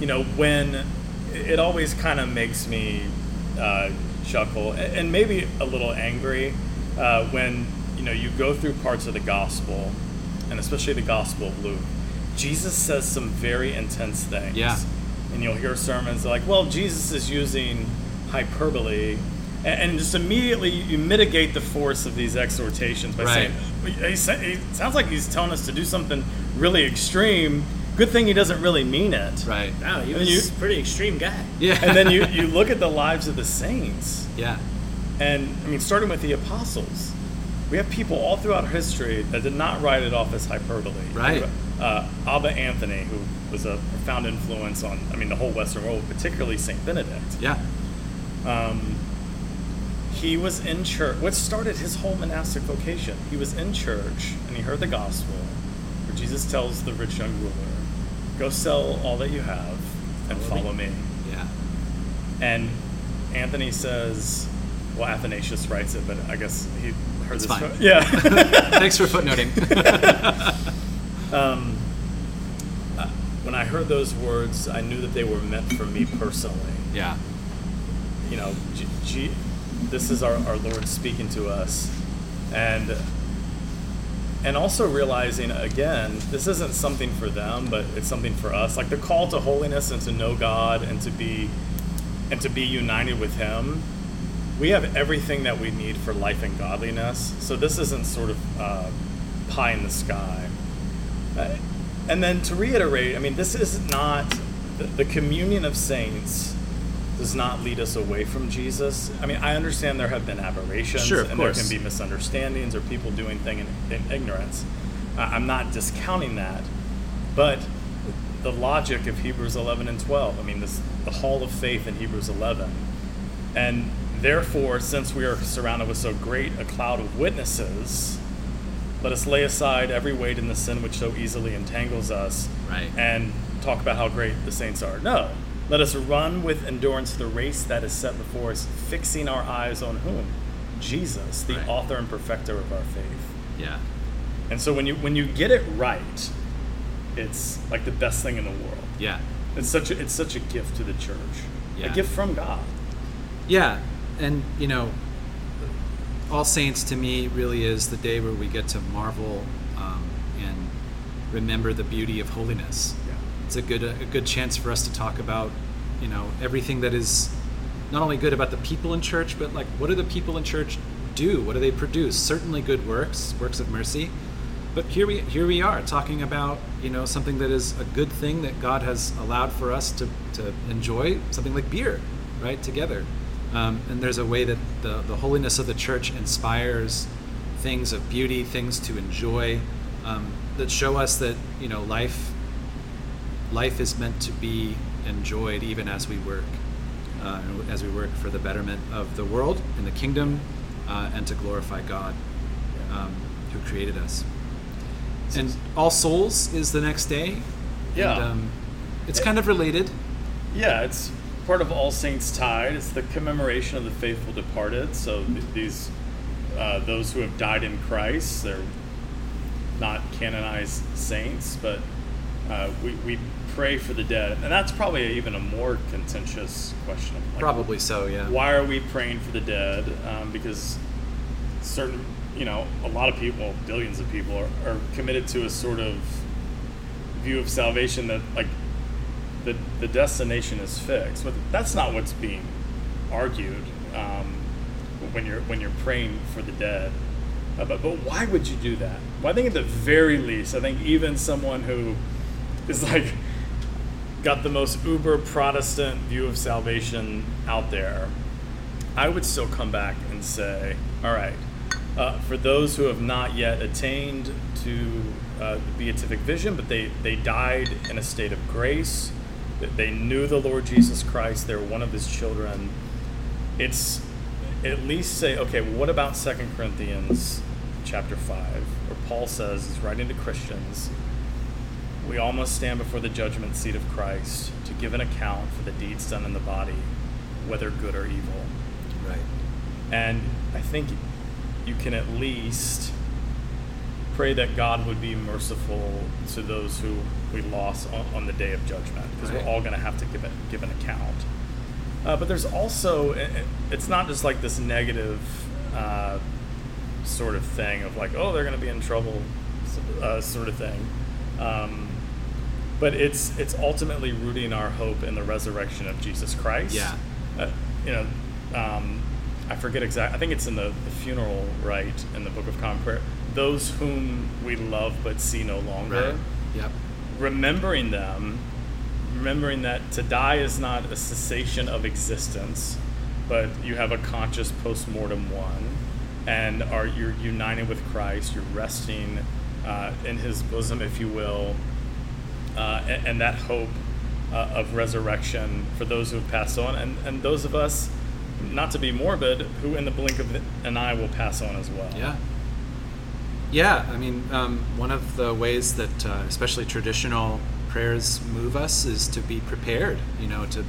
you know, when it always kind of makes me uh, chuckle and, and maybe a little angry uh, when you know you go through parts of the gospel, and especially the Gospel of Luke. Jesus says some very intense things. Yeah. And you'll hear sermons like, well, Jesus is using hyperbole. And, and just immediately you mitigate the force of these exhortations by Right. saying, he, he sounds like he's telling us to do something really extreme. Good thing he doesn't really mean it. Right. Wow, he was you- a pretty extreme guy. Yeah. And then you, you look at the lives of the saints. yeah. And I mean, starting with the apostles, we have people all throughout history that did not write it off as hyperbole. Right. Uh, Abba Anthony, who was a profound influence on, I mean, the whole Western world, particularly Saint Benedict. Yeah. Um, he was in church. What started his whole monastic vocation? He was in church and he heard the gospel, where Jesus tells the rich young ruler, "Go sell all that you have and Follow follow me." me." Yeah. And Anthony says, well, Athanasius writes it, but I guess he heard It's fine. Yeah. Thanks for footnoting. um, uh, when I heard those words, I knew that they were meant for me personally. yeah. You know, G- G- this is our, our Lord speaking to us, and and also realizing again, this isn't something for them, but it's something for us. Like the call to holiness and to know God and to be and to be united with Him. We have everything that we need for life and godliness. So this isn't sort of uh, pie in the sky. Uh, and then to reiterate, I mean, this is not the, the communion of saints does not lead us away from Jesus. I mean, I understand there have been aberrations Sure, and course. there can be misunderstandings or people doing things in, in ignorance. Uh, I'm not discounting that, but the logic of Hebrews 11 and 12. I mean, this the hall of faith in Hebrews 11, and therefore, since we are surrounded with so great a cloud of witnesses, let us lay aside every weight and the sin which so easily entangles us, Right. and talk about how great the saints are. No, let us run with endurance the race that is set before us, fixing our eyes on whom? Jesus, the Right. author and perfecter of our faith. Yeah. And so when you when you get it right, it's like the best thing in the world. Yeah. It's such a it's such a gift to the church. Yeah. A gift from God. Yeah, and you know, All Saints to me really is the day where we get to marvel um, and remember the beauty of holiness. Yeah. It's a good a good chance for us to talk about, you know, everything that is not only good about the people in church, but like what do the people in church do? What do they produce? Certainly good works, works of mercy. But here we here we are talking about you know something that is a good thing that God has allowed for us to, to enjoy something like beer, right together, um, and there's a way that the the holiness of the church inspires things of beauty, things to enjoy, um, that show us that you know life life is meant to be enjoyed even as we work, uh, as we work for the betterment of the world and the kingdom, uh, and to glorify God, um, who created us. And All Souls is the next day. Yeah. And, um, it's kind of related. Yeah, it's part of All Saints Tide. It's the commemoration of the faithful departed. So th- these uh, those who have died in Christ, they're not canonized saints, but uh, we, we pray for the dead, and that's probably even a more contentious question. Like, Probably so, yeah. why are we praying for the dead? Um, because certain, you know, a lot of people, billions of people, are, are committed to a sort of view of salvation that, like, the, the destination is fixed. But that's not what's being argued um, when you're when you're praying for the dead. Uh, but, but why would you do that? Well, I think at the very least, I think even someone who is like got the most uber Protestant view of salvation out there, I would still come back and say, all right, uh, for those who have not yet attained to uh, the beatific vision, but they, they died in a state of grace, they knew the Lord Jesus Christ, they were one of his children, it's at least say, okay, well, what about Second Corinthians chapter 5, where Paul says, he's writing to Christians, we all must stand before the judgment seat of Christ to give an account for the deeds done in the body, whether good or evil. Right. And I think you can at least pray that God would be merciful to those who we lost on, on the day of judgment, because Right. we're all going to have to give it give an account. Uh, but there's also it- it- it's not just like this negative uh, sort of thing of like oh they're going to be in trouble uh, sort of thing. Um, but it's it's ultimately rooting our hope in the resurrection of Jesus Christ. Yeah. Uh, you know, um, I forget exact. I think it's in the, the funeral rite in the Book of Common Prayer. Those whom we love but see no longer, Right. Yep. remembering them, remembering that to die is not a cessation of existence, but you have a conscious post-mortem one, and are you're united with Christ. You're resting uh, in His bosom, if you will, uh, and, and that hope uh, of resurrection for those who have passed on, and, and those of us, not to be morbid, who in the blink of an eye will pass on as well. Yeah. Yeah, I mean, um, one of the ways that uh, especially traditional prayers move us is to be prepared. You know, to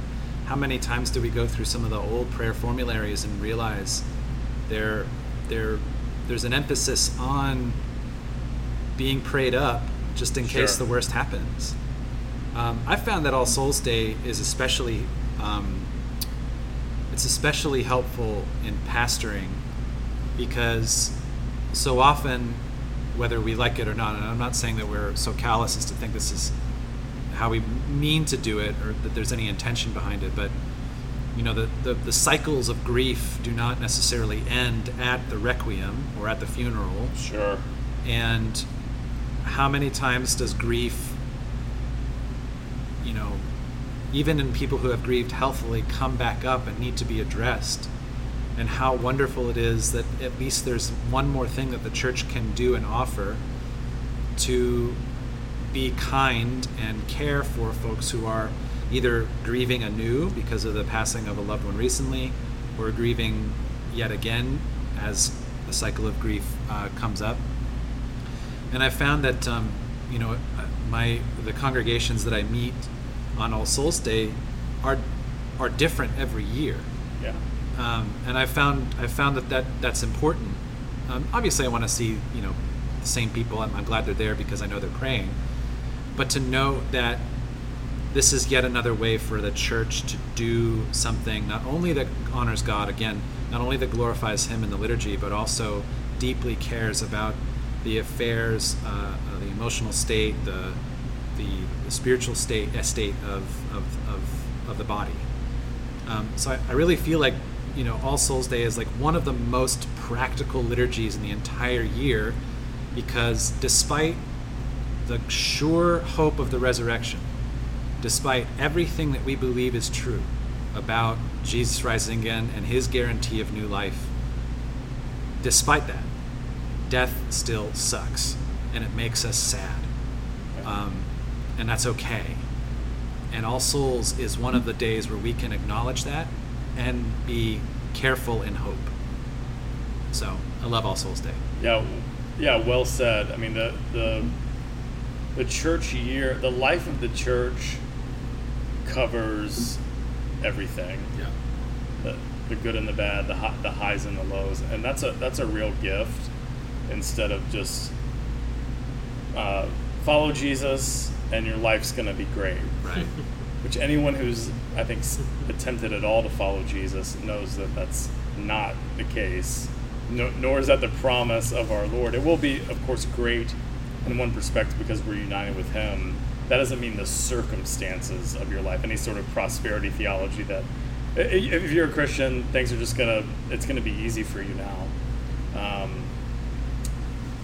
how many times do we go through some of the old prayer formularies and realize there, there, there's an emphasis on being prayed up just in case the worst happens. Um, I found that All Souls Day is especially um, it's especially helpful in pastoring because so often, whether we like it or not, and I'm not saying that we're so callous as to think this is how we mean to do it or that there's any intention behind it, but you know, the, the, the cycles of grief do not necessarily end at the requiem or at the funeral. Sure. And how many times does grief, you know, even in people who have grieved healthily, come back up and need to be addressed? And how wonderful it is that at least there's one more thing that the church can do and offer to be kind and care for folks who are either grieving anew because of the passing of a loved one recently or grieving yet again as the cycle of grief uh, comes up and I found that um, you know my the congregations that I meet on All Souls Day are are different every year, Yeah. Um, and I found I found that, that that's important. Um, obviously, I want to see you know the same people. I'm, I'm glad they're there because I know they're praying, but to know that this is yet another way for the church to do something not only that honors God again, not only that glorifies Him in the liturgy, but also deeply cares about the affairs, uh, uh, the emotional state, the the, the spiritual state, estate of of, of, of the body. Um, so I, I really feel like you know All Souls Day is like one of the most practical liturgies in the entire year, because despite the sure hope of the resurrection, despite everything that we believe is true about Jesus rising again and his guarantee of new life, despite that, death still sucks and it makes us sad. Um, and that's okay. And All Souls is one of the days where we can acknowledge that and be careful in hope. So I love All Souls Day. Yeah, yeah, well said. I mean, the the the church year, the life of the church covers everything. Yeah. The, the good and the bad, the the highs and the lows, and that's a that's a real gift. Instead of just uh, follow Jesus and your life's gonna be great. Right. Which anyone who's I think attempted at all to follow Jesus knows that that's not the case. No, nor is that the promise of our Lord. It will be, of course, great in one perspective because we're united with Him. That doesn't mean the circumstances of your life, any sort of prosperity theology that if you're a Christian, things are just gonna it's gonna be easy for you now. Um,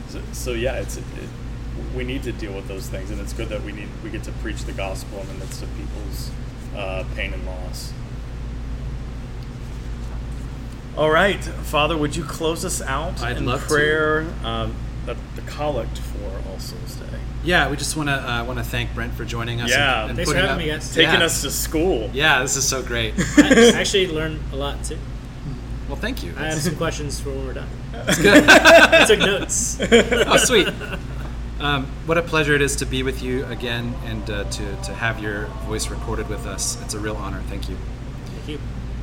So, so yeah, it's it, we need to deal with those things, and it's good that we need we get to preach the gospel in the midst of people's uh, pain and loss. All right, Father, would you close us out I'd in love to. prayer? Um, the, the collect for All Souls Day. Yeah, we just want to uh, want to thank Brent for joining us. Yeah. and, and Thanks for having up- me, guys. Taking Yeah. us to school. Yeah, this is so great. I actually learned a lot too. Well, thank you. I have some questions for when we're done. That's good. I took notes. oh, sweet. Um, what a pleasure it is to be with you again and uh, to, to have your voice recorded with us. It's a real honor. Thank you. Thank you.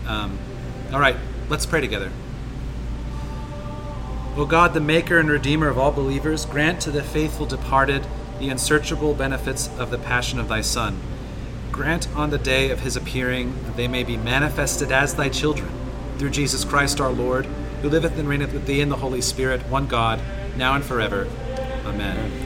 Um, all right, let's pray together. O God, the maker and redeemer of all believers, grant to the faithful departed the unsearchable benefits of the passion of thy Son. Grant on the day of his appearing that they may be manifested as thy children, through Jesus Christ our Lord, who liveth and reigneth with thee in the Holy Spirit, one God, now and forever. Amen. Amen.